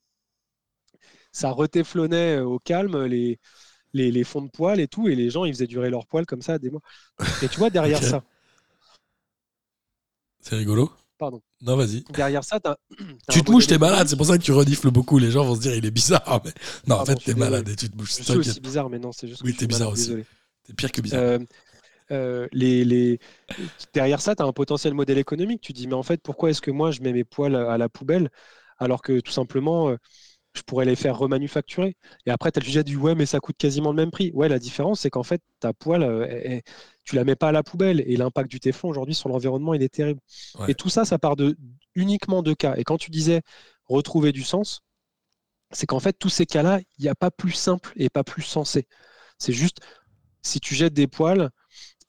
ça retéflonnait au calme les, les, fonds de poils et tout, et les gens, ils faisaient durer leurs poils comme ça des mois. Et tu vois, derrière ça. C'est rigolo. Pardon. Non, vas-y. Derrière ça, tu te mouches, t'es malade, c'est pour ça que tu renifles beaucoup. Les gens vont se dire, il est bizarre. Mais... Non, en fait, t'es malade et tu te mouches. Je aussi bizarre, mais non, c'est juste. Oui, t'es bizarre aussi. T'es pire que bizarre. Euh, euh, les, derrière ça, tu as un potentiel modèle économique. Tu dis, mais en fait, pourquoi est-ce que moi, je mets mes poils à la poubelle alors que tout simplement, euh, je pourrais les faire remanufacturer? Et après, tu as le sujet du ouais, mais ça coûte quasiment le même prix. Ouais, la différence, c'est qu'en fait, ta poêle, euh, tu la mets pas à la poubelle. Et l'impact du téflon aujourd'hui sur l'environnement, il est terrible. Et tout ça, ça part de uniquement de cas. Et quand tu disais retrouver du sens, c'est qu'en fait, tous ces cas-là, il n'y a pas plus simple et pas plus sensé. C'est juste, si tu jettes des poils,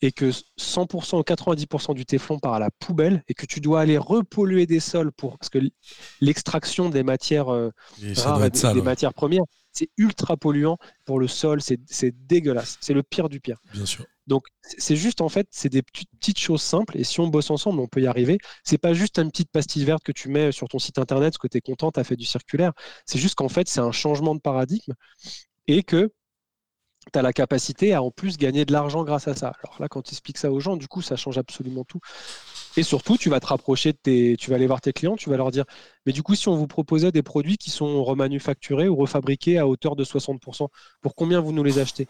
et que 100% ou 90% du téflon part à la poubelle et que tu dois aller repolluer des sols pour parce que l'extraction des matières euh, rares, des, matières premières, c'est ultra polluant pour le sol, c'est dégueulasse, c'est le pire du pire. Bien sûr. Donc c'est juste en fait, c'est des petites choses simples et si on bosse ensemble, on peut y arriver. C'est pas juste une petite pastille verte que tu mets sur ton site internet parce que tu es content, tu as fait du circulaire. C'est juste qu'en fait, c'est un changement de paradigme et que tu as la capacité à en plus gagner de l'argent grâce à ça. Alors là, quand tu expliques ça aux gens, du coup, ça change absolument tout. Et surtout, tu vas te rapprocher de tes. Tu vas aller voir tes clients, tu vas leur dire Mais du coup, si on vous proposait des produits qui sont remanufacturés ou refabriqués à hauteur de 60%, pour combien vous nous les achetez?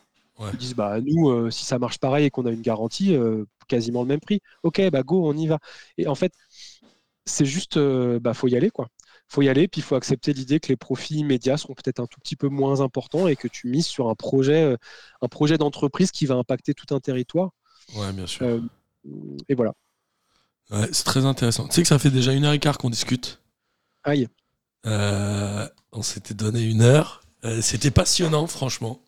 Ils disent Bah, nous, euh, si ça marche pareil et qu'on a une garantie, euh, quasiment le même prix. Ok, bah go, on y va. Et en fait, c'est juste, euh, bah, faut y aller, quoi. Faut y aller, puis il faut accepter l'idée que les profits immédiats seront peut-être un tout petit peu moins importants et que tu mises sur un projet, euh, un projet d'entreprise qui va impacter tout un territoire. Ouais, bien sûr. et voilà. Ouais, c'est très intéressant. Tu sais que ça fait déjà une heure et quart qu'on discute. Aïe. on s'était donné une heure. C'était passionnant, franchement.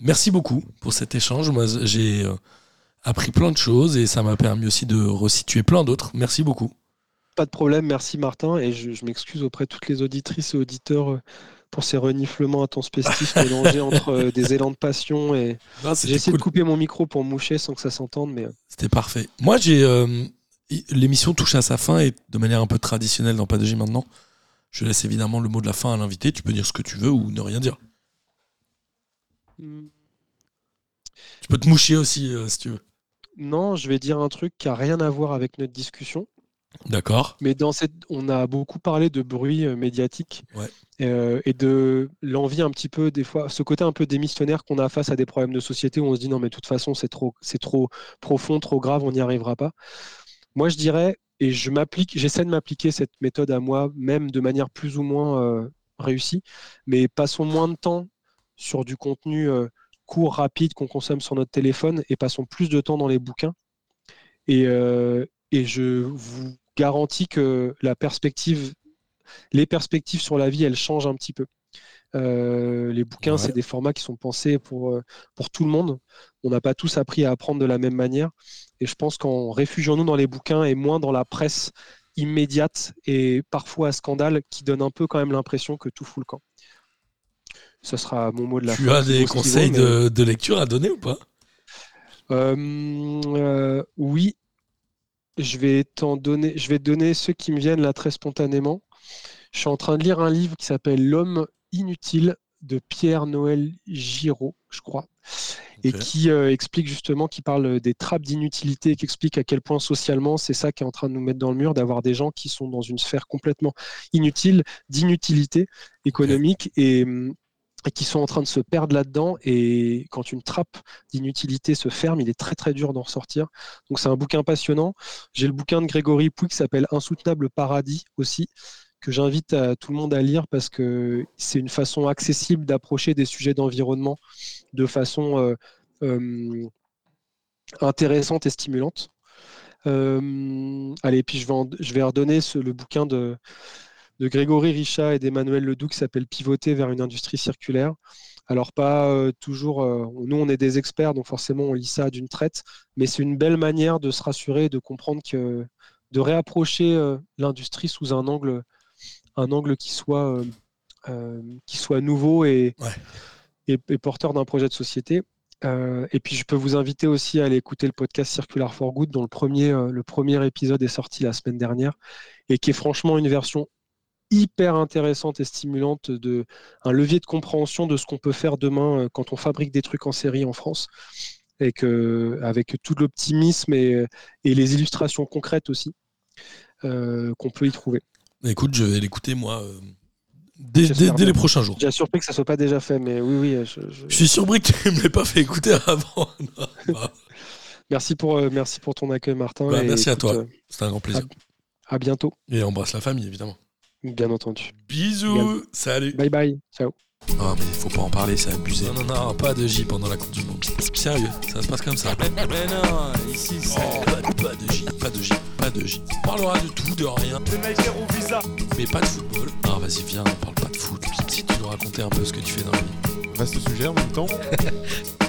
merci beaucoup pour cet échange. Moi, j'ai appris plein de choses et ça m'a permis aussi de resituer plein d'autres. Merci beaucoup. Pas de problème, merci Martin. Et je, m'excuse auprès de toutes les auditrices et auditeurs euh, pour ces reniflements à ton spestif mélangés entre euh, des élans de passion et. J'ai essayé de couper mon micro pour moucher sans que ça s'entende, mais. Euh. C'était parfait. Moi, j'ai. L'émission touche à sa fin et de manière un peu traditionnelle dans Pas de J maintenant. Je laisse évidemment le mot de la fin à l'invité. Tu peux dire ce que tu veux ou ne rien dire. Hmm. Tu peux te moucher aussi si tu veux. Non, je vais dire un truc qui a rien à voir avec notre discussion. D'accord. Mais dans cette, on a beaucoup parlé de bruit euh, médiatique euh, et de l'envie un petit peu des fois, ce côté un peu démissionnaire qu'on a face à des problèmes de société où on se dit non mais de toute façon c'est trop, c'est trop profond, trop grave, on n'y arrivera pas. Moi je dirais et je m'applique, j'essaie de m'appliquer cette méthode à moi, même de manière plus ou moins euh, réussie, mais passons moins de temps sur du contenu court, rapide qu'on consomme sur notre téléphone et passons plus de temps dans les bouquins. Et, et je vous garantis que la perspective, les perspectives sur la vie, elles changent un petit peu. Euh, les bouquins, c'est des formats qui sont pensés pour, euh, pour tout le monde. On n'a pas tous appris à apprendre de la même manière. Et je pense qu'en réfugiant-nous dans les bouquins et moins dans la presse immédiate et parfois à scandale qui donne un peu quand même l'impression que tout fout le camp. Ce sera mon mot de la fin. Tu as des conseils de, lecture à donner ou pas? Euh, euh, Oui. Je vais t'en donner. Je vais donner ceux qui me viennent là très spontanément. Je suis en train de lire un livre qui s'appelle L'homme inutile de Pierre-Noël Giraud, je crois, et qui euh, explique justement, qui parle des trappes d'inutilité, qui explique à quel point socialement c'est ça qui est en train de nous mettre dans le mur, d'avoir des gens qui sont dans une sphère complètement inutile, d'inutilité économique. Et, hum, et qui sont en train de se perdre là-dedans. Et quand une trappe d'inutilité se ferme, il est très très dur d'en ressortir. Donc c'est un bouquin passionnant. J'ai le bouquin de Grégory Pouy qui s'appelle Insoutenable Paradis aussi, que j'invite à tout le monde à lire parce que c'est une façon accessible d'approcher des sujets d'environnement de façon euh, euh, intéressante et stimulante. Euh, allez, puis je vais, je vais redonner le bouquin de de Grégory Richat et d'Emmanuel Ledoux qui s'appelle Pivoter vers une industrie circulaire. Alors pas euh, toujours, euh, nous on est des experts, donc forcément on lit ça d'une traite, mais c'est une belle manière de se rassurer, de comprendre que de réapprocher euh, l'industrie sous un angle, un angle qui soit, qui soit nouveau et, et, porteur d'un projet de société. et puis je peux vous inviter aussi à aller écouter le podcast Circular for Good, dont le premier, le premier épisode est sorti la semaine dernière et qui est franchement une version hyper intéressante et stimulante de un levier de compréhension de ce qu'on peut faire demain euh, quand on fabrique des trucs en série en France et que avec tout l'optimisme et, et, les illustrations concrètes aussi euh, qu'on peut y trouver. Écoute, je vais l'écouter moi euh, dès, les prochains jours. J'ai surpris que ça soit pas déjà fait, mais oui, oui. Je, je... suis surpris que tu ne me l'aies pas fait écouter avant. merci pour merci pour ton accueil, Martin. Bah, merci à toi. C'était un grand plaisir. à bientôt. Et embrasse la famille, évidemment. Bien entendu. Bisous. Salut. Bye bye. Ciao. Oh mais faut pas en parler, c'est abusé. Non, non, non, pas de J pendant la Coupe du Monde. Sérieux, ça se passe comme ça. Mais non, ici c'est... Oh, pas, de J, pas de J, pas de J. On parlera de tout, de rien. au visa. Mais pas de football. Ah vas-y, viens, on parle pas de foot. Si tu nous raconter un peu ce que tu fais dans la vie. Vaste sujet en même temps.